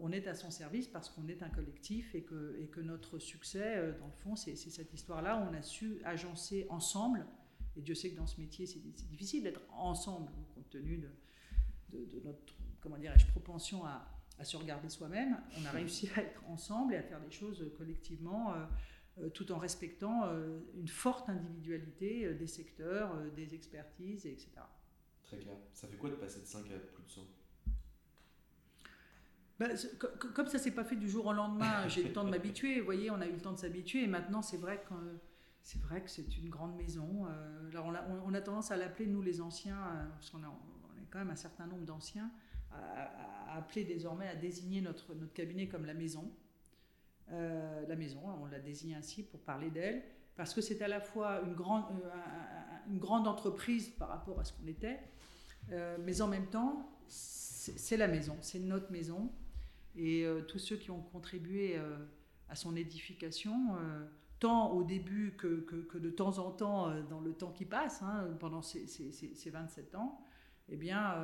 on est à son service parce qu'on est un collectif et que, notre succès, dans le fond, c'est cette histoire-là. On a su agencer ensemble et Dieu sait que dans ce métier, c'est difficile d'être ensemble, tenu de, de, notre, comment dirais-je, propension à, à, se regarder soi-même. On a réussi à être ensemble et à faire des choses collectivement, euh, tout en respectant une forte individualité des secteurs, des expertises, etc. Très clair. Ça fait quoi de passer de 5 à plus de 100 bah, comme ça s'est pas fait du jour au lendemain, j'ai eu le temps de m'habituer. Vous voyez, on a eu le temps de s'habituer. Et maintenant, c'est vrai que c'est vrai que c'est une grande maison. alors on a, tendance à l'appeler nous les anciens, parce qu'on on est quand même un certain nombre d'anciens à, appeler désormais, à désigner notre, cabinet comme la maison. Euh, la maison, on l'a désigné ainsi pour parler d'elle, parce que c'est à la fois une grande, euh, entreprise par rapport à ce qu'on était, euh, mais en même temps, c'est la maison, c'est notre maison. Et tous ceux qui ont contribué à son édification, tant au début que, que, de temps en temps dans le temps qui passe, hein, pendant ces, ces, ces, 27 ans, eh bien,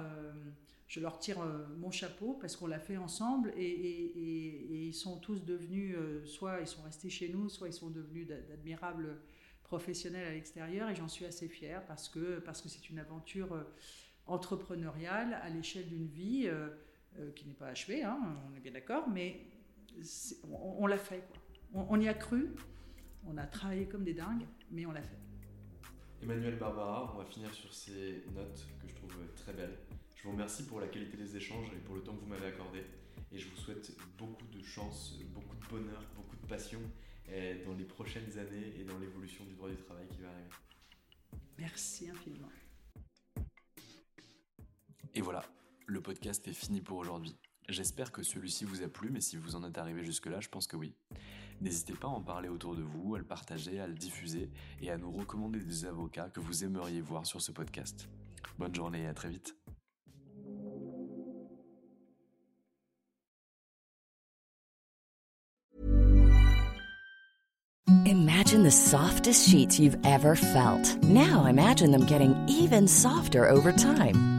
je leur tire euh, mon chapeau parce qu'on l'a fait ensemble et, ils sont tous devenus, euh, soit ils sont restés chez nous, soit ils sont devenus d'admirables professionnels à l'extérieur et j'en suis assez fière parce que parce que c'est une aventure euh, entrepreneuriale à l'échelle d'une vie qui n'est pas achevée, hein, on est bien d'accord, mais on, l'a fait. On, on, y a cru, on a travaillé comme des dingues, mais on l'a fait. Emmanuel Barbara, on va finir sur ces notes que je trouve très belles. Je vous remercie pour la qualité des échanges et pour le temps que vous m'avez accordé. Et je vous souhaite beaucoup de chance, beaucoup de bonheur, beaucoup de passion eh, dans les prochaines années et dans l'évolution du droit du travail qui va arriver. Merci infiniment. Et voilà, le podcast est fini pour aujourd'hui. J'espère que celui-ci vous a plu, mais si vous en êtes arrivé jusque-là, je pense que oui. N'hésitez pas à en parler autour de vous, à le partager, à le diffuser et à nous recommander des avocats que vous aimeriez voir sur ce podcast. Bonne journée et à très vite. Imagine the softest sheets you've ever felt. Now imagine them getting even softer over time.